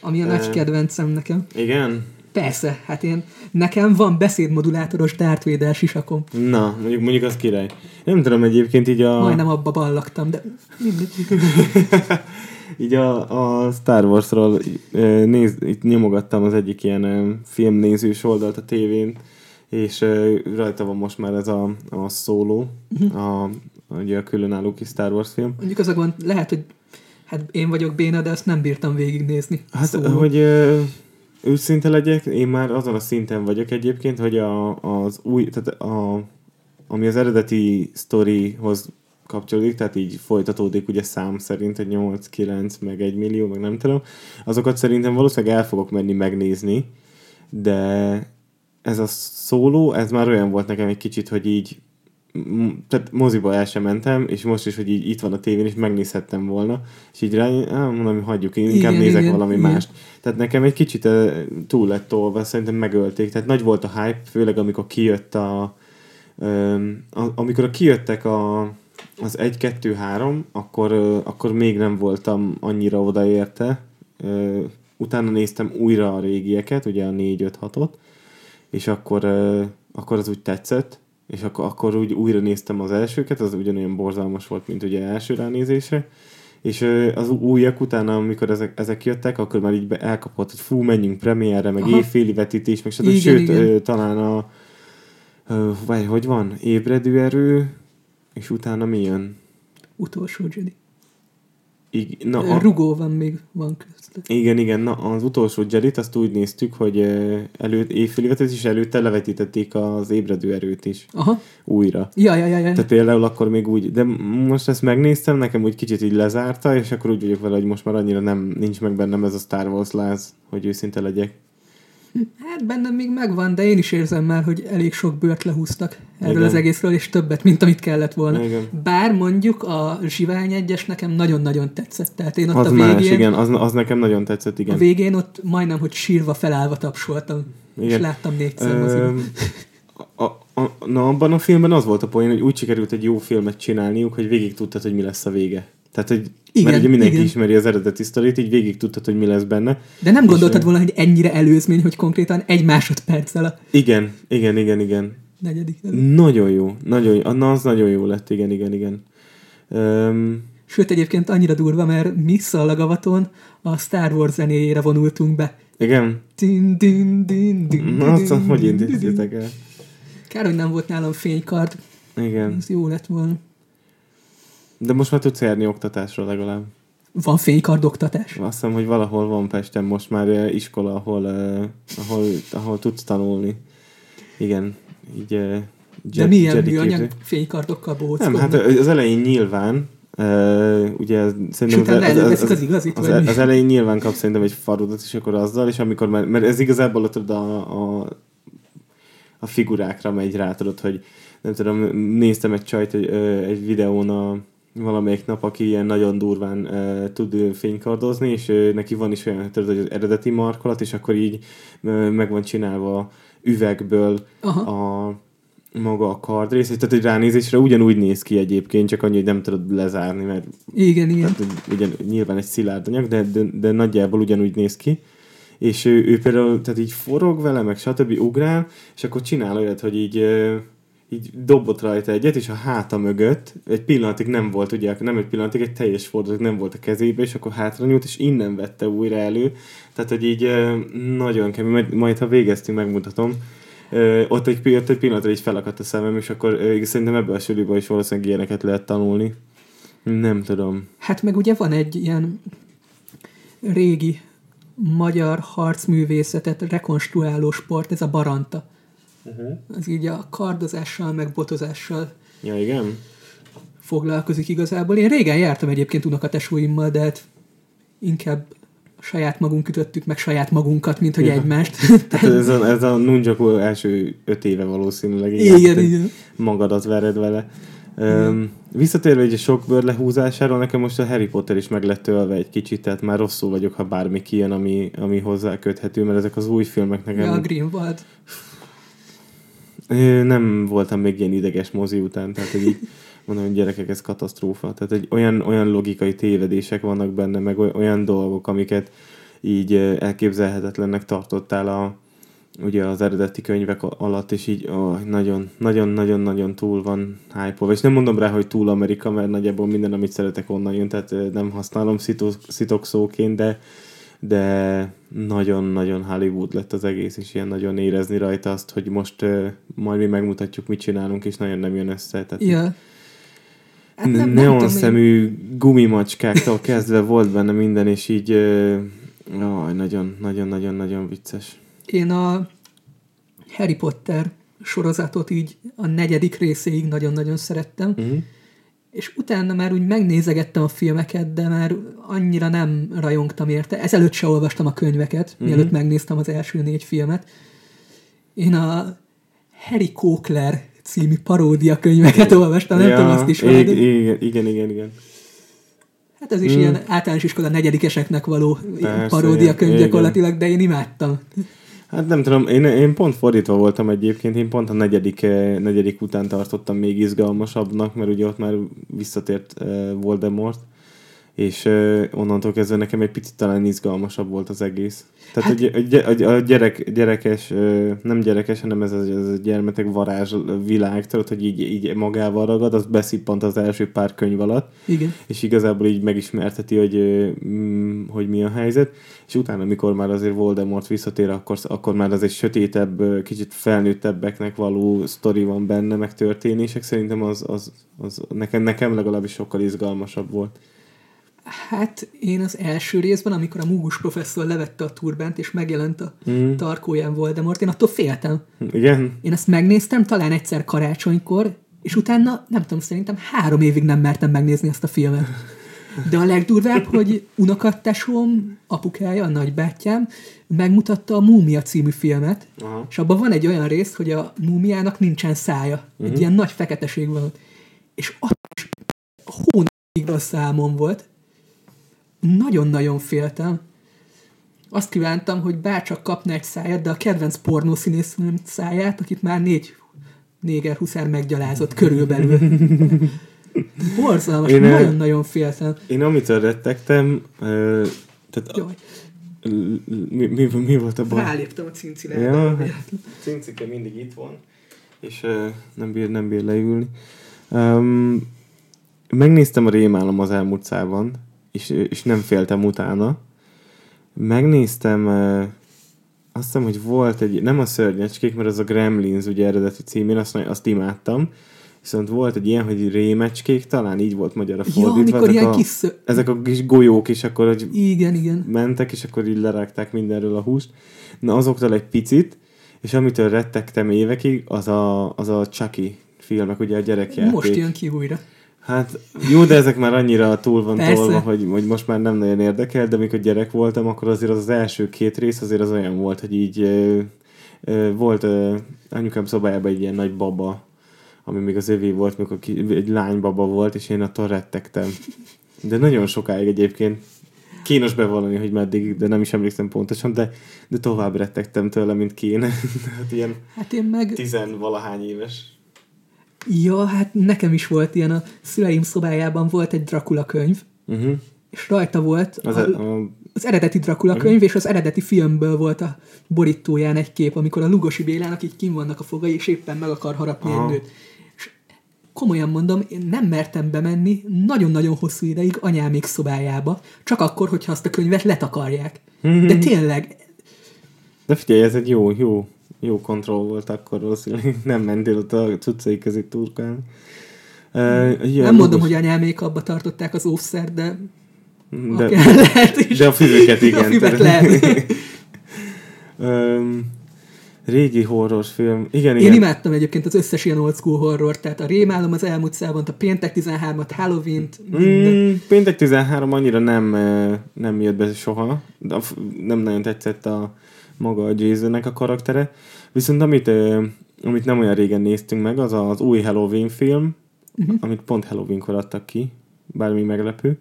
Ami a nagy kedvencem nekem. Igen? Persze, hát én, nekem van beszédmodulátoros Darth Vader sisakom. Na, mondjuk, mondjuk az király. Nem tudom, egyébként így a, Majdnem abba ballaktam, de mindegy. így a, a Star Wars-ról néz, itt nyomogattam az egyik ilyen filmnézős oldalt a tévén, és rajta van most már ez a, a szóló, Mhm. a, ugye a különálló kis Star Wars film. Mondjuk az a gond, lehet, hogy hát én vagyok béna, de azt nem bírtam végignézni. Hát, Szóval- hogy őszinte legyek, én már azon a szinten vagyok egyébként, hogy a, az új, tehát a, ami az eredeti sztorihoz kapcsolódik, tehát így folytatódik ugye szám szerint, hogy 8, 9, meg 1 millió, meg nem tudom, azokat szerintem valószínűleg el fogok menni megnézni, de ez a szóló, ez már olyan volt nekem egy kicsit, hogy így tehát moziba el sem mentem, és most is, hogy így itt van a tévén, és megnézhettem volna, és így rá, á, mondom, hogy hagyjuk, én inkább Igen, nézek igen, valami igen. mást. Tehát nekem egy kicsit túl lett tolva, szerintem megölték. Tehát nagy volt a hype, főleg amikor kijött a, öm, a amikor kijöttek a, az 1, 2, 3, akkor, akkor még nem voltam annyira odaérte. Utána néztem újra a régieket, ugye a 4, 5, 6-ot, és akkor, akkor az úgy tetszett, és akkor, akkor úgy újra néztem az elsőket, az ugyanolyan borzalmas volt, mint ugye első ránézésre, és az újak utána, amikor ezek, ezek jöttek, akkor már így elkapott, hogy fú, menjünk premierre, meg Aha. évféli vetítés, meg stb. Sőt, igen. Talán a vagy hogy van? Ébredő erő, és utána mi jön? Utolsó Jedi. Ig- na, a, Rugó van még, van közte. igen, igen, na, az utolsó Jedit azt úgy néztük, hogy ö, előtt, évféli vetítés, és előtte levetítették az ébredő erőt is Aha. újra. Ja, ja, ja, ja. Tehát például akkor még úgy, de most ezt megnéztem, nekem úgy kicsit így lezárta, és akkor úgy vagyok vele, hogy most már annyira nem, nincs meg bennem ez a Star Wars láz, hogy őszinte legyek. Hát bennem még megvan, de én is érzem már, hogy elég sok bőrt lehúztak erről Igen. az egészről, és többet, mint amit kellett volna. Igen. Bár mondjuk a Zsivány egyes nekem nagyon-nagyon tetszett. Tehát én ott Az a más, végén, igen, az, az nekem nagyon tetszett, a igen. végén ott majdnem, hogy sírva felállva tapsoltam. Igen. És láttam négyszer Ö, moziban. a, na, abban a filmben az volt a poén, hogy úgy sikerült egy jó filmet csinálniuk, hogy végig tudtad, hogy mi lesz a vége. Tehát, hogy igen, mert ugye mindenki igen. ismeri az eredeti sztorit, így végig tudtad, hogy mi lesz benne. De nem gondoltad és, volna, hogy ennyire előzmény, hogy konkrétan egy másodperccel a... Igen, igen, igen, igen. Negyedik. Nagyon jó, nagyon jó. Na, az nagyon jó lett, igen, igen, igen. Um, Sőt, egyébként annyira durva, mert mi szallagavaton a Star Wars zenéjére vonultunk be. Igen? Din, din, din, din, Na, azt hogy intéztétek el? Kár, hogy nem volt nálam fénykard. Igen. Ez jó lett volna. De most már tudsz járni oktatásra legalább. Van fénykard oktatás? Azt hiszem, hogy valahol van Pesten most már eh, iskola, ahol, uh, ahol, ahol tudsz tanulni. Igen. Így, uh, Jed, De milyen műanyag fénykardokkal bohóckodnak? Nem, hát az elején nyilván, Uh, ugye szerintem az, az, az, az, igazit, az, az, az elején nyilván kapsz szerintem egy farudat, és akkor azzal, és amikor már, mert ez igazából tudod a, a, a figurákra megy rá, tudod, hogy nem tudom, néztem egy csajt egy, egy videón a, valamelyik nap, aki ilyen nagyon durván uh, tud fénykardozni, és uh, neki van is olyan, tudod, hogy az eredeti markolat, és akkor így uh, meg van csinálva üvegből Aha. a maga a kardrész, tehát egy ránézésre ugyanúgy néz ki egyébként, csak annyi, hogy nem tudod lezárni, mert igen, igen. Tehát, ugyan, nyilván egy szilárd anyag, de, de, de nagyjából ugyanúgy néz ki. És ő, ő például tehát így forog vele, meg stb. ugrál, és akkor csinál olyat, hogy így így dobott rajta egyet, és a háta mögött egy pillanatig nem volt, ugye, nem egy pillanatig, egy teljes fordulat nem volt a kezébe, és akkor hátra nyúlt, és innen vette újra elő. Tehát, hogy így nagyon kemény, majd, ha végeztünk, megmutatom. Ott egy, ott egy pillanatra így felakadt a szemem, és akkor szerintem ebből a suliból is valószínűleg ilyeneket lehet tanulni. Nem tudom. Hát meg ugye van egy ilyen régi magyar harcművészetet rekonstruáló sport, ez a baranta Uh-huh. Az így a kardozással, meg botozással ja, igen. foglalkozik igazából. Én régen jártam egyébként unokatesóimmal, de hát inkább saját magunk ütöttük meg saját magunkat, mint hogy ja. egymást. hát ez a, ez a Nunjaku első öt éve valószínűleg. Igen, igen. igen. Magadat vered vele. Um, visszatérve egy sok bőr lehúzásáról, nekem most a Harry Potter is meg lett tölve egy kicsit, tehát már rosszul vagyok, ha bármi kijön, ami, ami hozzá köthető, mert ezek az új filmek nekem... Ja, a Greenwald. Nem voltam még ilyen ideges mozi után, tehát hogy így mondom, hogy gyerekek, ez katasztrófa. Tehát egy olyan, olyan logikai tévedések vannak benne, meg olyan dolgok, amiket így elképzelhetetlennek tartottál a, ugye az eredeti könyvek alatt, és így nagyon-nagyon-nagyon-nagyon túl van hype És nem mondom rá, hogy túl Amerika, mert nagyjából minden, amit szeretek onnan jön, tehát nem használom szitokszóként, de de nagyon-nagyon Hollywood lett az egész, és ilyen nagyon érezni rajta azt, hogy most uh, majd mi megmutatjuk, mit csinálunk, és nagyon nem jön össze. Tehát ja. Hát nem, neon nem szemű gumimacskáktól kezdve volt benne minden, és így nagyon-nagyon-nagyon-nagyon vicces. Én a Harry Potter sorozatot így a negyedik részéig nagyon-nagyon szerettem, uh-huh és utána már úgy megnézegettem a filmeket, de már annyira nem rajongtam érte. Ezelőtt se olvastam a könyveket, mm-hmm. mielőtt megnéztem az első négy filmet. Én a Harry Cochler című paródia könyveket olvastam, nem ja, tudom, azt is igen, igen, igen, igen, igen. Hát ez is mm. ilyen általános iskola negyedikeseknek való Persze, paródia könyv gyakorlatilag, de én imádtam. Hát nem tudom, én, én pont fordítva voltam egyébként, én pont a negyedik, eh, negyedik után tartottam még izgalmasabbnak, mert ugye ott már visszatért uh, Voldemort, és uh, onnantól kezdve nekem egy picit talán izgalmasabb volt az egész. Tehát hát... a, a, a gyerek, gyerekes, uh, nem gyerekes, hanem ez a, ez a gyermetek varázs világ, hogy így, így magával ragad, az beszippant az első pár könyv alatt. Igen. És igazából így megismerteti, hogy, uh, hogy mi a helyzet. És utána, amikor már azért Voldemort visszatér, akkor, akkor már az egy sötétebb, kicsit felnőttebbeknek való sztori van benne, meg történések. Szerintem az, az, az nekem, nekem legalábbis sokkal izgalmasabb volt. Hát én az első részben, amikor a múgus professzor levette a turbánt, és megjelent a mm. tarkóján Voldemort, én attól féltem. Igen. Én ezt megnéztem talán egyszer karácsonykor, és utána, nem tudom, szerintem három évig nem mertem megnézni ezt a filmet. De a legdurvább, hogy unokattesóm, apukája, a nagybátyám megmutatta a Múmia című filmet, Aha. és abban van egy olyan rész, hogy a múmiának nincsen szája. Uh-huh. Egy mhm. ilyen nagy feketeség van. És ott is hónapig rossz számom volt, nagyon-nagyon féltem. Azt kívántam, hogy bárcsak kapna egy száját, de a kedvenc pornószínészem száját, akit már négy néger huszár meggyalázott körülbelül. Borzalmas, nagyon-nagyon féltem. Én amitől rettegtem, tehát Jaj, mi, mi, mi volt a baj? ráléptem a cincire. Ja, hát cincike mindig itt van, és ö, nem bír, nem bír leülni. Um, megnéztem a Rémálom az elmúlt szában, és, és nem féltem utána. Megnéztem, azt hiszem, hogy volt egy, nem a szörnyecskék, mert az a Gremlins ugye eredeti címén, azt, azt imádtam. Viszont volt egy ilyen, hogy rémecskék, talán így volt magyarra Ja, fordítva. amikor ezek, ilyen a, kis ezek a kis golyók is akkor, hogy Igen, igen. mentek, és akkor így lerágták mindenről a húst. Na azoktól egy picit, és amitől rettegtem évekig, az a, az a Chucky filmek, ugye a gyerekjáték. Most jön ki újra. Hát jó, de ezek már annyira túl van Persze. tolva, hogy, hogy most már nem nagyon érdekel, de amikor gyerek voltam, akkor azért az, az első két rész azért az olyan volt, hogy így ö, ö, volt ö, anyukám szobájában egy ilyen nagy baba, ami még az övé volt, mikor ki, egy lánybaba volt, és én attól rettegtem. De nagyon sokáig egyébként kínos bevallani, hogy meddig, de nem is emlékszem pontosan, de, de tovább rettegtem tőle, mint kéne. hát ilyen Hát én meg... tizenvalahány éves. Ja, hát nekem is volt ilyen. A szüleim szobájában volt egy Dracula könyv, Uh-huh. és rajta volt Az, a, a, a, az eredeti Dracula könyv, és az eredeti filmből volt a borítóján egy kép, amikor a Lugosi Bélának így kim vannak a fogai, és éppen meg akar harapni Aha. egy nőt. És komolyan mondom, én nem mertem bemenni nagyon-nagyon hosszú ideig anyámék szobájába, csak akkor, hogyha azt a könyvet letakarják. De tényleg, De figyelj, ez egy jó, jó, jó kontroll volt akkor valószínűleg. Nem mentél ott a cuccai közé turkálni. Uh, ja, nem mondom, hogy anyámék abba tartották az óvszert, de, de, lehet is. de a füveket igen. A füvet lehet. um, régi horrorfilm. Igen, Én igen. imádtam egyébként az összes ilyen old school horror, tehát a Rémálom az elmúlt szában, a Péntek 13-at, Halloween-t. Mm, péntek 13 annyira nem, nem jött be soha. De nem nagyon tetszett a maga a Jasonnek a karaktere. Viszont amit, amit nem olyan régen néztünk meg, az az új Halloween film, uh-huh. amit pont Halloweenkor adtak ki, bármi meglepő.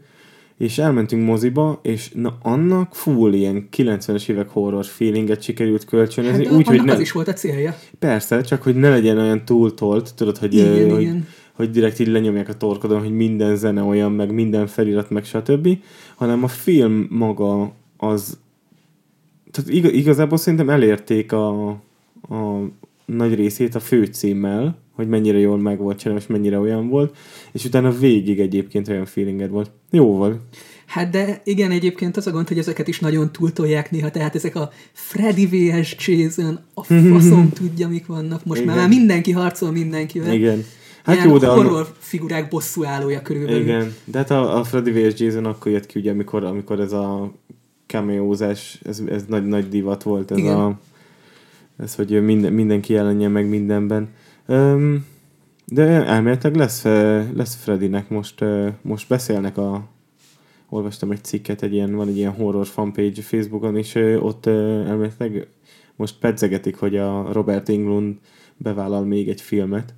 És elmentünk moziba, és na annak full ilyen 90-es évek horror feelinget sikerült kölcsönözni, Hát, úgy, hogy ne, az is volt a célja. Persze, csak hogy ne legyen olyan túltolt, tudod, hogy, Igen, igen, hogy, igen. hogy direkt így lenyomják a torkodon, hogy minden zene olyan, meg minden felirat, meg stb., hanem a film maga az tehát ig- igazából szerintem elérték a, a nagy részét a főcímmel, hogy mennyire jól meg volt csinálva, és mennyire olyan volt, és utána végig egyébként olyan feelinged volt. Jó volt. Hát de igen, egyébként az a gond, hogy ezeket is nagyon túltolják néha, tehát ezek a Freddy vs. Jason, a faszom tudja, mik vannak. Most már, Igen. már mindenki harcol mindenkivel. Igen. Hát Ilyen jó, de horror annak- figurák bosszúállója körülbelül. Igen, de hát a, a Freddy vs. Jason akkor jött ki, ugye, amikor, amikor ez a cameózás, ez, ez nagy, nagy divat volt, ez Igen. a ez, hogy minden, mindenki jelenjen meg mindenben. Um, de elméletileg lesz, lesz Freddynek most, most beszélnek a olvastam egy cikket, egy ilyen, van egy ilyen horror fanpage Facebookon, és ott elméletileg most pedzegetik, hogy a Robert Englund bevállal még egy filmet,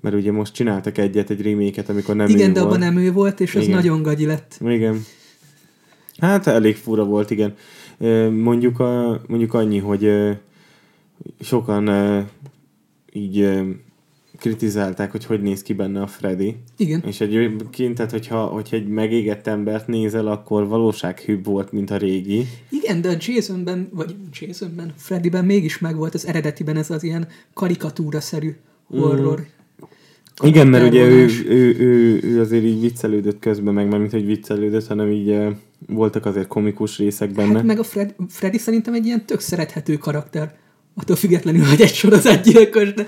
mert ugye most csináltak egyet, egy reméket, amikor nem igen ő de volt. abban nem ő volt, és az Igen. nagyon gagyi lett. Igen. Hát elég fura volt, igen. Mondjuk, a, mondjuk annyi, hogy sokan ö, így ö, kritizálták, hogy hogy néz ki benne a Freddy. Igen. És egyébként, tehát hogyha, hogyha egy megégett embert nézel, akkor valósághűbb volt, mint a régi. Igen, de a Jasonben, vagy Jasonben, Freddyben mégis megvolt az eredetiben ez az ilyen karikatúra-szerű horror. Mm. Igen, mert ugye ő, ő, ő, ő azért így viccelődött közben, meg mint hogy viccelődött, hanem így ö, voltak azért komikus részek benne. Hát meg a Fred, Freddy szerintem egy ilyen tök szerethető karakter. Attól függetlenül, hogy egy sorozatgyilkos, de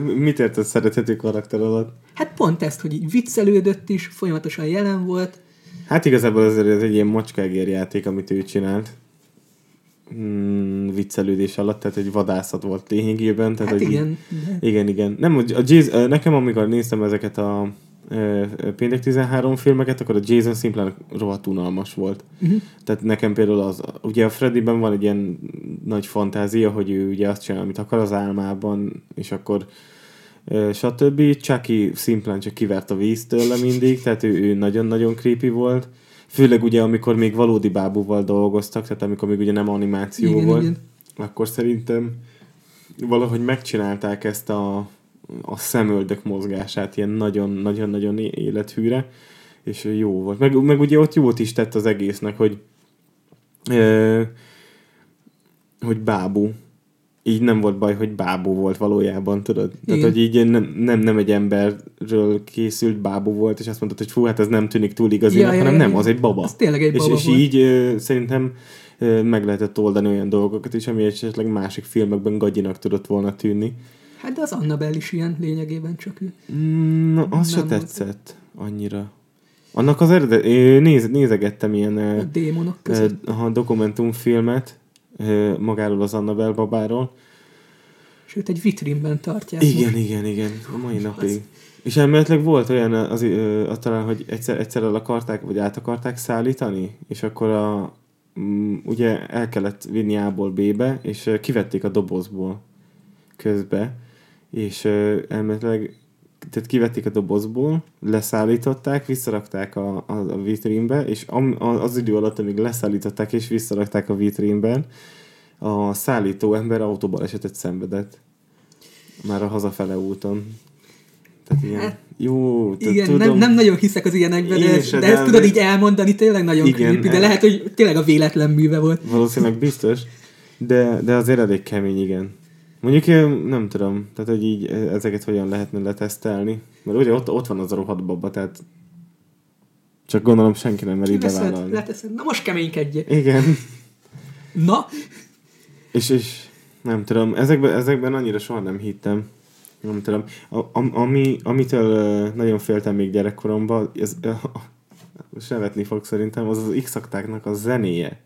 Mit érted szerethető karakter alatt? hát pont ezt, hogy így viccelődött is, folyamatosan jelen volt. Hát igazából azért ez egy ilyen macskágér játék, amit ő csinált. Mm, viccelődés alatt, tehát egy vadászat volt lényegében. Tehát, Hát hogy igen. De... Igen, igen. Nem, a Jason, nekem amikor néztem ezeket a Péntek 13 filmeket, akkor a Jason szimplán rohadt unalmas volt. Uh-huh. Tehát nekem például az, ugye a Freddyben van egy ilyen nagy fantázia, hogy ő ugye azt csinál, amit akar az álmában, és akkor stb. Chucky szimplán csak kivert a víz tőle mindig, tehát ő, ő nagyon-nagyon creepy volt. Főleg ugye, amikor még valódi bábúval dolgoztak, tehát amikor még ugye nem animáció Igen, volt, igen. akkor szerintem valahogy megcsinálták ezt a, a szemöldök mozgását ilyen nagyon-nagyon-nagyon élethűre, és jó volt. Meg, meg ugye ott jót is tett az egésznek, hogy ö, hogy bábú. Így nem volt baj, hogy bábú volt valójában, tudod? Igen. Tehát, hogy így nem, nem, nem egy emberről készült bábú volt, és azt mondtad, hogy fú, hát ez nem tűnik túl igazinak, ja, ja, hanem ja, nem, az egy baba. Az tényleg egy baba és, és így ö, szerintem ö, meg lehetett oldani olyan dolgokat is, ami esetleg másik filmekben gagyinak tudott volna tűnni. Hát de az Annabelle is ilyen lényegében csak ő. Mm, na, az se tetszett annyira. Annak az eredet, néz, nézegettem ilyen a démonok között. a dokumentumfilmet magáról az Annabelle babáról. Sőt, egy vitrínben tartják. Igen, most. igen, igen, a mai napig. Az... És elméletileg volt olyan, az, az, talán, hogy egyszer, egyszer el akarták, vagy át akarták szállítani, és akkor a, mm, ugye el kellett vinni A-ból B-be, és kivették a dobozból közbe, és elméletileg tehát kivették a dobozból, leszállították, visszarakták a, a, a vitrínbe, és am, az idő alatt, amíg leszállították és visszarakták a vitrínben, a szállító ember autóbalesetet szenvedett. Már a hazafele úton. Tehát ilyen, hát, jó, igen, tudom, nem, nem nagyon hiszek az ilyenekben, de, de ezt tudod így elmondani, tényleg nagyon igen, creepy, de el... lehet, hogy tényleg a véletlen műve volt. Valószínűleg biztos, de, de azért elég kemény, igen. Mondjuk én nem tudom, tehát hogy így ezeket hogyan lehetne letesztelni. Mert ugye ott, ott van az a rohadt baba, tehát csak gondolom senki nem meri bevállalni. Leteszed. Na most keménykedjél. Igen. Na? És, és nem tudom, ezekben, ezekben annyira soha nem hittem. Nem tudom. A, ami, amitől nagyon féltem még gyerekkoromban, ez, most nevetni fog szerintem, az az x a zenéje.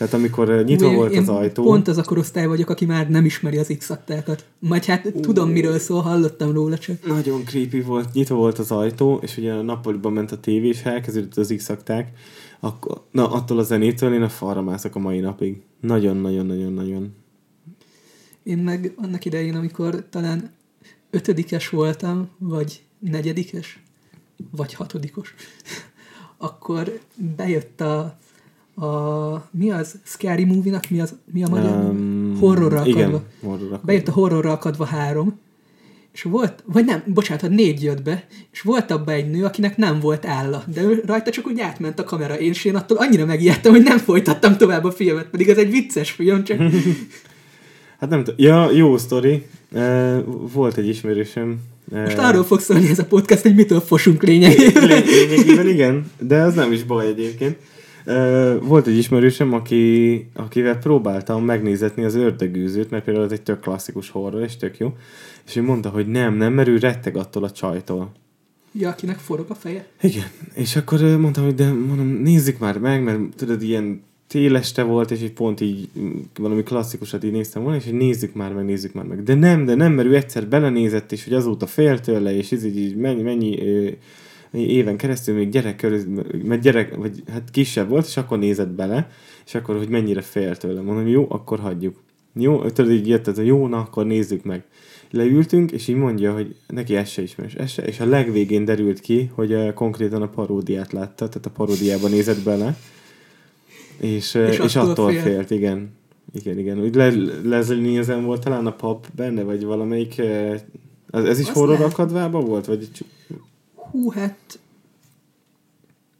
Tehát amikor nyitva Úgy, volt az ajtó... Pont az a korosztály vagyok, aki már nem ismeri az x Majd hát uh, tudom, miről szól, hallottam róla csak. Nagyon creepy volt, nyitva volt az ajtó, és ugye a nappaliban ment a tévé, és elkezdődött az x akkor, na, attól a zenétől én a falra mászok a mai napig. Nagyon-nagyon-nagyon-nagyon. Én meg annak idején, amikor talán ötödikes voltam, vagy negyedikes, vagy hatodikos, akkor bejött a a, mi az Scary Movie-nak, mi, az, mi a magyar? Um, horrorra igen, akadva. Horrorra Bejött a horrorra akadva három, és volt, vagy nem, bocsánat, négy jött be, és volt abban egy nő, akinek nem volt álla, de ő rajta csak úgy átment a kamera, és én attól annyira megijedtem, hogy nem folytattam tovább a filmet, pedig ez egy vicces film, csak... hát nem tudom, ja, jó sztori, volt egy ismerősöm, most arról fog szólni ez a podcast, hogy mitől fosunk lényegében. Lényegében igen, de az nem is baj egyébként. Volt egy ismerősöm, aki, akivel próbáltam megnézetni az ördögűzőt, mert például ez egy tök klasszikus horror, és tök jó. És ő mondta, hogy nem, nem, mert ő retteg attól a csajtól. Ja, akinek forog a feje? Igen. És akkor mondtam, hogy de mondom, nézzük már meg, mert tudod, ilyen téleste volt, és egy pont így mm, valami klasszikusat így néztem volna, és hogy nézzük már meg, nézzük már meg. De nem, de nem, mert ő egyszer belenézett, és hogy azóta fél tőle, és ez így, így mennyi, mennyi éven keresztül még gyerek körül, mert gyerek, vagy hát kisebb volt, és akkor nézett bele, és akkor, hogy mennyire fél tőle. Mondom, jó, akkor hagyjuk. Jó, tudod, így jött ez a jó, na, akkor nézzük meg. Leültünk, és így mondja, hogy neki ez se ismerős, ez se, és a legvégén derült ki, hogy uh, konkrétan a paródiát látta, tehát a paródiában nézett bele, és, uh, és, és attól, attól félt. félt, igen. Igen, igen. Úgy le, Leslie volt talán a pap benne, vagy valamelyik... Ez, ez is Azt horror akadvában volt? Vagy hú, hát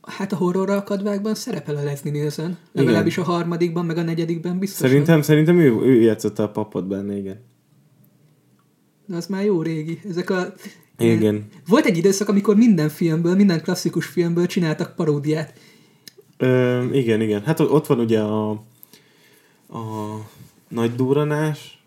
Hát a horror akadvákban szerepel a Leslie Nielsen. Legalábbis a harmadikban, meg a negyedikben biztos. Szerintem, szerintem ő, ő játszotta a papot benne, igen. De az már jó régi. Ezek a... Igen. Volt egy időszak, amikor minden filmből, minden klasszikus filmből csináltak paródiát. Ö, igen, igen. Hát ott van ugye a, a nagy duranás,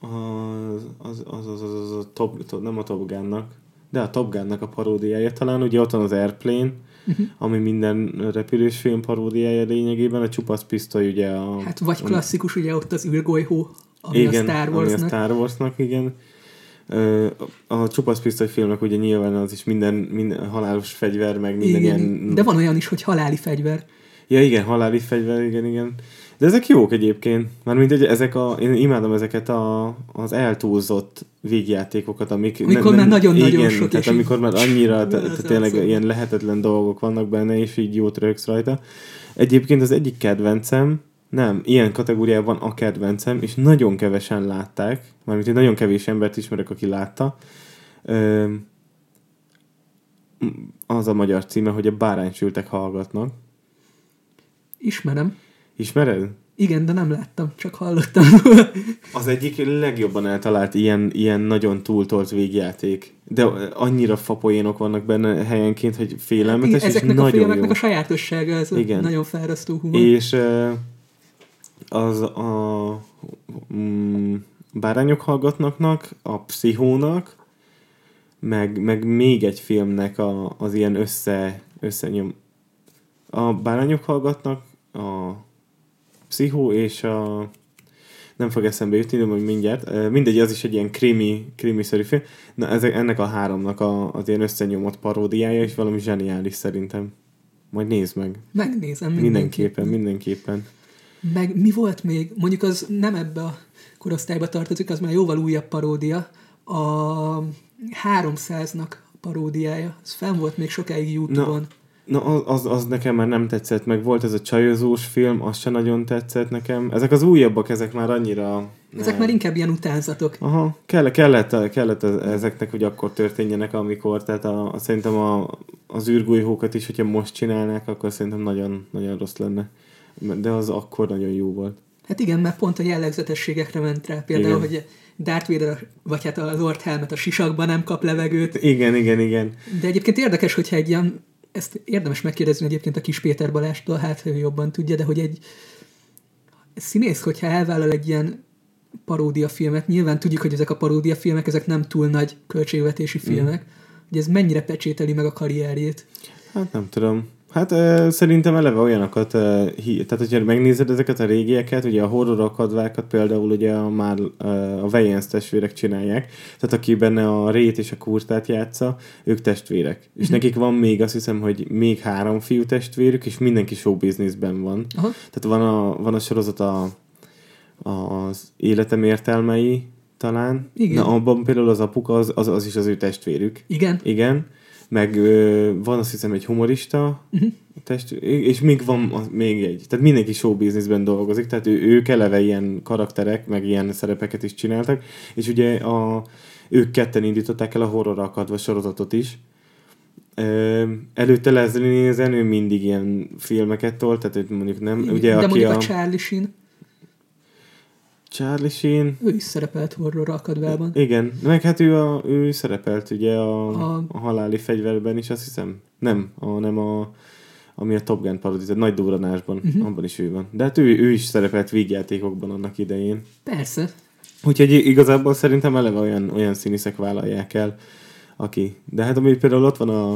az, az, az, az, az, az a top, top, nem a Top Gun-nak, de a Top Gun-nak a paródiája talán, ugye ott van az Airplane, uh-huh. ami minden repülős film paródiája lényegében, a csupasz pisztoly ugye a... Hát vagy klasszikus, ugye ott az űrgolyhó, ami igen, a Star Warsnak. Ami a Star Warsnak, igen. A csupasz pisztoly filmnek ugye nyilván az is minden, minden halálos fegyver, meg minden igen, ilyen... De van olyan is, hogy haláli fegyver. Ja, igen, haláli fegyver, igen, igen. De ezek jók egyébként. Mármint hogy ezek a, én imádom ezeket a, az eltúlzott végjátékokat, amik... Amikor nem, már nagyon-nagyon sok. Tehát amikor már annyira, tehát tényleg az ilyen lehetetlen dolgok vannak benne, és így jót rögsz rajta. Egyébként az egyik kedvencem, Nem, ilyen kategóriában a kedvencem, és nagyon kevesen látták, mármint én nagyon kevés embert ismerek, aki látta. Ö, az a magyar címe, hogy a báránysültek hallgatnak. Ismerem. Ismered? Igen, de nem láttam, csak hallottam. Az egyik legjobban eltalált ilyen, ilyen nagyon túltolt végjáték. De annyira fapoénok vannak benne helyenként, hogy félelmetes, Igen, ezeknek és a nagyon filmeknek jó. a sajátossága, ez Igen. nagyon fárasztó humor. És az a mm, bárányok hallgatnaknak, a pszichónak, meg, meg még egy filmnek a, az ilyen össze, összenyom. A bárányok hallgatnak, a pszichó és a nem fog eszembe jutni, de majd mindjárt. Mindegy, az is egy ilyen krimi, krimi-szerű film. Na, ezek, ennek a háromnak a, az ilyen összenyomott paródiája, és valami zseniális szerintem. Majd nézd meg. Megnézem Mindenképpen, mindenképpen. Meg mi volt még? Mondjuk az nem ebbe a korosztályba tartozik, az már jóval újabb paródia. A 300-nak a paródiája. Ez fenn volt még sokáig YouTube-on. Na, az, az, az nekem már nem tetszett, meg volt ez a csajozós film, az se nagyon tetszett nekem. Ezek az újabbak, ezek már annyira... Ezek nem. már inkább ilyen utánzatok. Aha, kellett, kellett, kellett ez- ezeknek, hogy akkor történjenek, amikor, tehát a, a, szerintem a, az űrgolyhókat is, hogyha most csinálnák, akkor szerintem nagyon, nagyon rossz lenne. De az akkor nagyon jó volt. Hát igen, mert pont a jellegzetességekre ment rá. Például, Igen. hogy Darth Vader, vagy hát a Lord Helmet a sisakban nem kap levegőt. Igen, igen, igen. De egyébként érdekes, hogyha egy ilyen, ezt érdemes megkérdezni egyébként a kis Péter Balástól, hát ő jobban tudja, de hogy egy színész, hogyha elvállal egy ilyen paródia filmet, nyilván tudjuk, hogy ezek a paródia filmek, ezek nem túl nagy költségvetési filmek, hogy ez mennyire pecsételi meg a karrierjét. Hát nem tudom. Hát ö, szerintem eleve olyanokat, ö, hi, tehát hogyha megnézed ezeket a régieket, ugye a horror akadvákat például ugye a, már ö, a Wayans testvérek csinálják, tehát aki benne a Rét és a Kurtát játsza, ők testvérek. És nekik van még azt hiszem, hogy még három fiú testvérük, és mindenki show businessben van. Aha. Tehát van a, van a sorozat a, az életem értelmei talán. Igen. Na, abban például az apuka, az, az, az is az ő testvérük. Igen, Igen, meg ö, van azt hiszem egy humorista, uh-huh. test, és még van az, még egy. Tehát mindenki show businessben dolgozik, tehát ő, ők eleve ilyen karakterek, meg ilyen szerepeket is csináltak, és ugye a, ők ketten indították el a horror akadva sorozatot is. Előtte Leslie Nielsen, ő mindig ilyen filmeket tolt, tehát őt mondjuk nem, ugye de aki mondjuk a, a Charlie Sheen, Charlie Sheen, ő is szerepelt horror akadvában. igen, meg hát ő, a, ő szerepelt ugye a, A- a, haláli fegyverben is, azt hiszem. Nem, a, nem a, ami a Top Gun parodizál, Nagy Duranásban, uh-huh. abban is ő van. De hát ő, ő is szerepelt vígjátékokban annak idején. Persze, Úgyhogy igazából szerintem eleve olyan, olyan színészek vállalják el, aki. De hát amúgy például ott van a,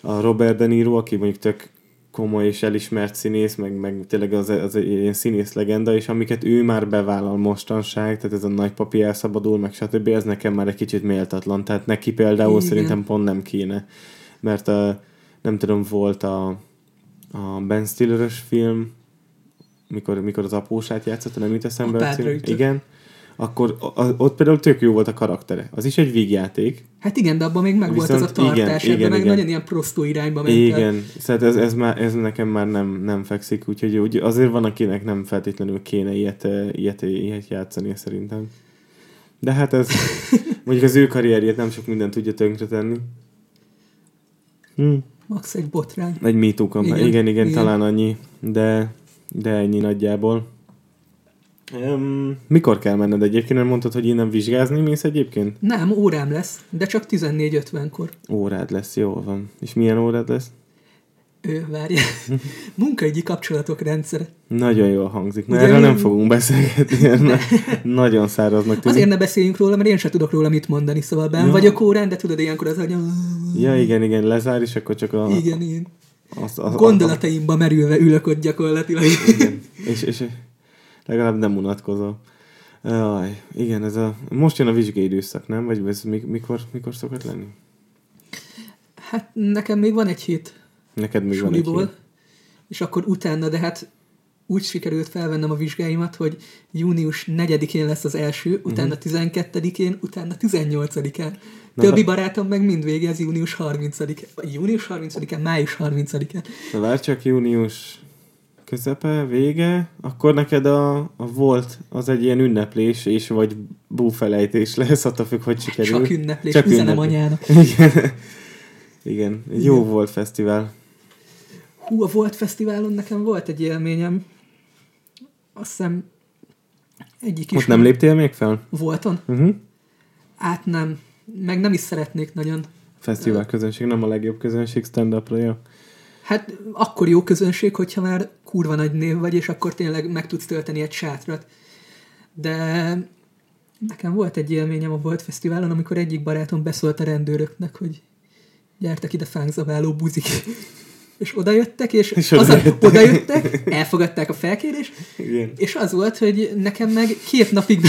a Robert De Niro, aki mondjuk tök komoly és elismert színész, meg, meg tényleg az, az egy ilyen színész legenda, és amiket ő már bevállal mostanság, tehát ez a nagy papi elszabadul, meg stb., ez nekem már egy kicsit méltatlan. Tehát neki például Igen. szerintem pont nem kéne. Mert a, nem tudom, volt a, a Ben Stilleres film, mikor, mikor az apósát játszott, nem jut eszembe. Ütött. Igen. Akkor ott például tök jó volt a karaktere. Az is egy vígjáték. hát igen, de abban még meg volt ez a Viszont igen, tartás, igen, ebben meg igen. nagyon ilyen prostó irányba ment el. Igen, szóval ez, ez, már, ez nekem már nem, nem fekszik, úgyhogy úgy, azért van, akinek nem feltétlenül kéne ilyet, eh, ilyet, ilyet játszani szerintem. De hát ez, mondjuk az ő karrierjét nem sok mindent tudja tönkretenni. Hm. Max egy botrány. Egy MeToo kampány. Igen, Igen, igen, igen, igen. talán annyi, de, de ennyi nagyjából. Um, mikor kell menned egyébként? Nem mondtad, hogy innen vizsgázni mész egyébként? Nem, órám lesz, de csak 14.50-kor. Órád lesz, jól van. És milyen órád lesz? Ő, várja. Munkaügyi kapcsolatok rendszere. Nagyon jól hangzik. Na, Ugye erről mi- nem fogunk beszélgetni, na- nagyon száraznak tűnik. Azért ne beszéljünk róla, mert én sem tudok róla mit mondani, szóval ben Ja. vagyok órán, de tudod, ilyenkor az agyam... Ja, igen, igen, lezár, és akkor csak a... Igen, igen. Az, az, Gondolataimba merülve ülök ott gyakorlatilag. igen. És, és legalább nem unatkozol. Aj, igen, ez a... Most jön a vizsgai időszak, nem? Vagy ez mi- mikor, mikor szokott lenni? Hát nekem még van egy hét Neked még van egy hét. és akkor utána, de hát úgy sikerült felvennem a vizsgáimat, hogy június 4-én lesz az első, utána 12-én, utána 18-án. Mhm. Na, Többi ha- barátom meg mind végez június 30-án. Vagy június 30-án, május 30-án. Na várj csak, június közepe, vége, akkor neked a, a volt az egy ilyen ünneplés, és vagy búfelejtés lesz, attól függ, hogy sikerül. Csak ünneplés, Csak üzenem ünneplés. anyának. Igen. Igen, egy jó Igen. volt fesztivál. Hú, a Volt Fesztiválon nekem volt egy élményem. Azt hiszem egyik is Most nem léptél még fel? Volton? Uh-huh. Át nem. Meg nem is szeretnék nagyon. Fesztivál közönség, nem a legjobb közönség stand up jó? Hát akkor jó közönség, hogyha már kurva nagy név vagy, és akkor tényleg meg tudsz tölteni egy sátrat. De nekem volt egy élményem a Volt Fesztiválon, amikor egyik barátom beszólt a rendőröknek, hogy gyertek ide fánkzabáló buzik. És odajöttek, és, És az a, odajöttek. odajöttek, elfogadták a felkérést, Igen. és az volt, hogy nekem meg két napig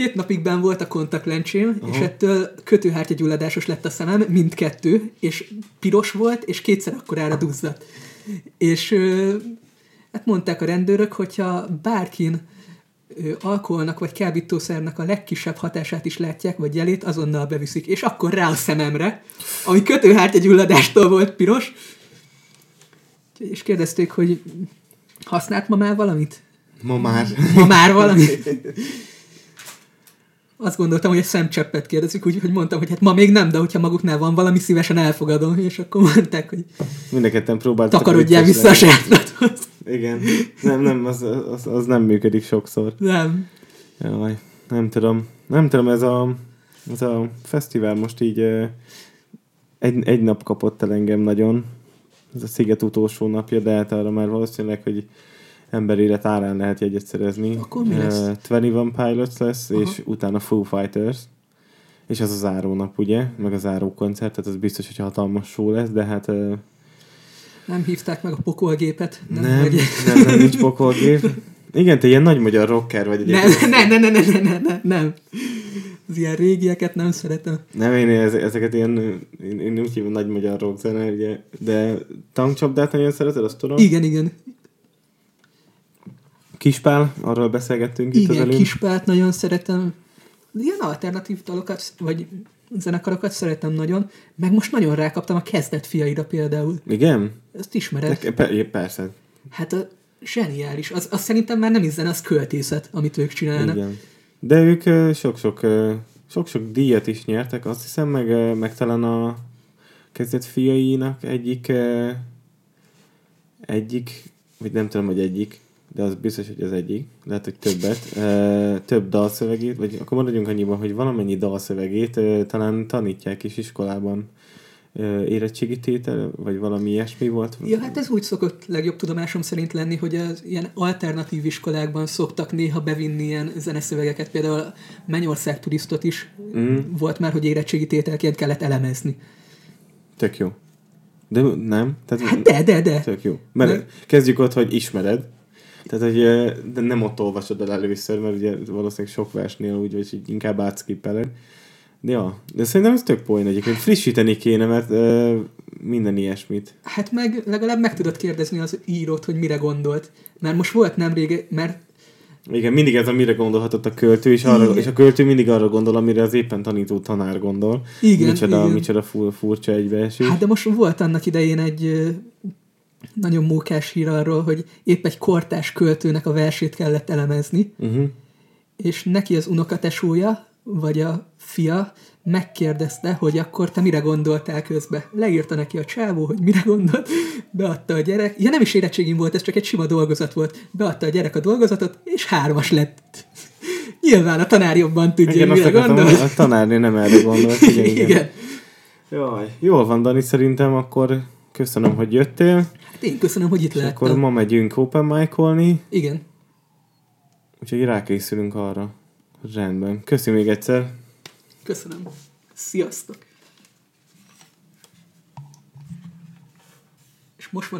két napig benn volt a kontaktlencsém, és ettől kötőhártyagyulladásos lett a szemem, mindkettő, és piros volt, és kétszer akkorára duzzadt. És hát mondták a rendőrök, hogyha bárkin alkoholnak vagy kábítószernek a legkisebb hatását is látják, vagy jelét, azonnal beviszik, és akkor rá a szememre, ami kötőhártyagyulladástól volt piros, és kérdezték, hogy használt ma már valamit? Ma már. Ma már valami? Azt gondoltam, hogy egy szemcseppet kérdezik, úgyhogy mondtam, hogy hát ma még nem, de hogyha maguknál van valami, szívesen elfogadom, és akkor mondták, hogy Mind a ketten próbáltak. takarodjál vissza a. Igen. Nem, nem, az, az, az nem működik sokszor. Nem. Jaj, nem tudom. Nem tudom, ez a, ez a fesztivál most így egy, egy nap kapott el engem nagyon. Ez a Sziget utolsó napja, de hát arra már valószínűleg, hogy emberélet árán lehet jegyet szerezni. Akkor mi lesz? Eh, 21 Pilots lesz, Aha. és utána Foo Fighters. És az a záró nap, ugye? Meg a záró koncert, tehát az biztos, hogy hatalmas show lesz, de hát eh, Nem hívták meg a pokolgépet. Nem, nem, Vagy... nem, nem, nincs pokolgép. Igen, te ilyen nagy magyar rocker vagy Nem, egyébként. nem, nem, nem, nem, nem, nem, nem, nem. Az ilyen régieket nem szeretem. Nem, én ez- ezeket ilyen, én, én úgy hívom nagy magyar rock zene, ugye, de tankcsapdát nagyon szereted, azt tudom. Igen, igen. Kispál, arról beszélgettünk itt az Igen, előbb. Kispált nagyon szeretem. Ilyen alternatív dalokat, vagy zenekarokat szeretem nagyon. Meg most nagyon rákaptam a kezdet fiaira például. Igen? Ezt ismered? Neke, pe, persze. Hát a zseniális. Az, az szerintem már nem is zene, az költészet, amit ők csinálnak. Igen. De ők sok-sok, sok-sok díjat is nyertek, azt hiszem, meg, meg talán a kezdet fiainak egyik, egyik, vagy nem tudom, hogy egyik, de az biztos, hogy az egyik, lehet, hogy többet, több dalszövegét, vagy akkor maradjunk annyiban, hogy valamennyi dalszövegét talán tanítják is iskolában ö, érettségi tétel, vagy valami ilyesmi volt. Ja, hát ez úgy szokott legjobb tudomásom szerint lenni, hogy az ilyen alternatív iskolákban szoktak néha bevinni ilyen zeneszövegeket, például Mennyország turistot is Mm. volt már, hogy érettségi tételként kellett elemezni. Tök jó. De nem? Tehát, Hát de, de, de. Tök jó. Mert Meg- kezdjük ott, hogy ismered. Tehát, hogy de nem ott olvasod el először, mert ugye valószínűleg sok versnél úgy, vagy inkább átskippeled. De ja, de szerintem ez tök poén egyébként. Frissíteni kéne, mert ö, minden ilyesmit. Hát meg legalább meg tudod kérdezni az írót, hogy mire gondolt. Mert most volt nemrég, mert Igen, mindig ez a mire gondolhatott a költő, és, arra, Igen. és a költő mindig arra gondol, amire az éppen tanító tanár gondol. Igen, micsoda, igen. micsoda fur, furcsa egybeesés. Hát de most volt annak idején egy nagyon mókás hír arról, hogy épp egy kortás költőnek a versét kellett elemezni, Uh-huh. és neki az unokatesója, vagy a fia megkérdezte, hogy akkor te mire gondoltál közbe. Leírta neki a csávó, hogy mire gondolt, beadta a gyerek. Ja, nem is érettségim volt, ez csak egy sima dolgozat volt. Beadta a gyerek a dolgozatot, és hármas lett. Nyilván a tanár jobban tudja, Igen, mire akartam, gondol. a tanárnő nem erre gondolt. Igen, igen. Igen. Jaj, jól van, Dani, szerintem akkor köszönöm, hogy jöttél. Hát én köszönöm, hogy itt És akkor ma megyünk open mic Igen. úgyhogy rákészülünk arra. Rendben. Köszi még egyszer. Köszönöm. Sziasztok. És most van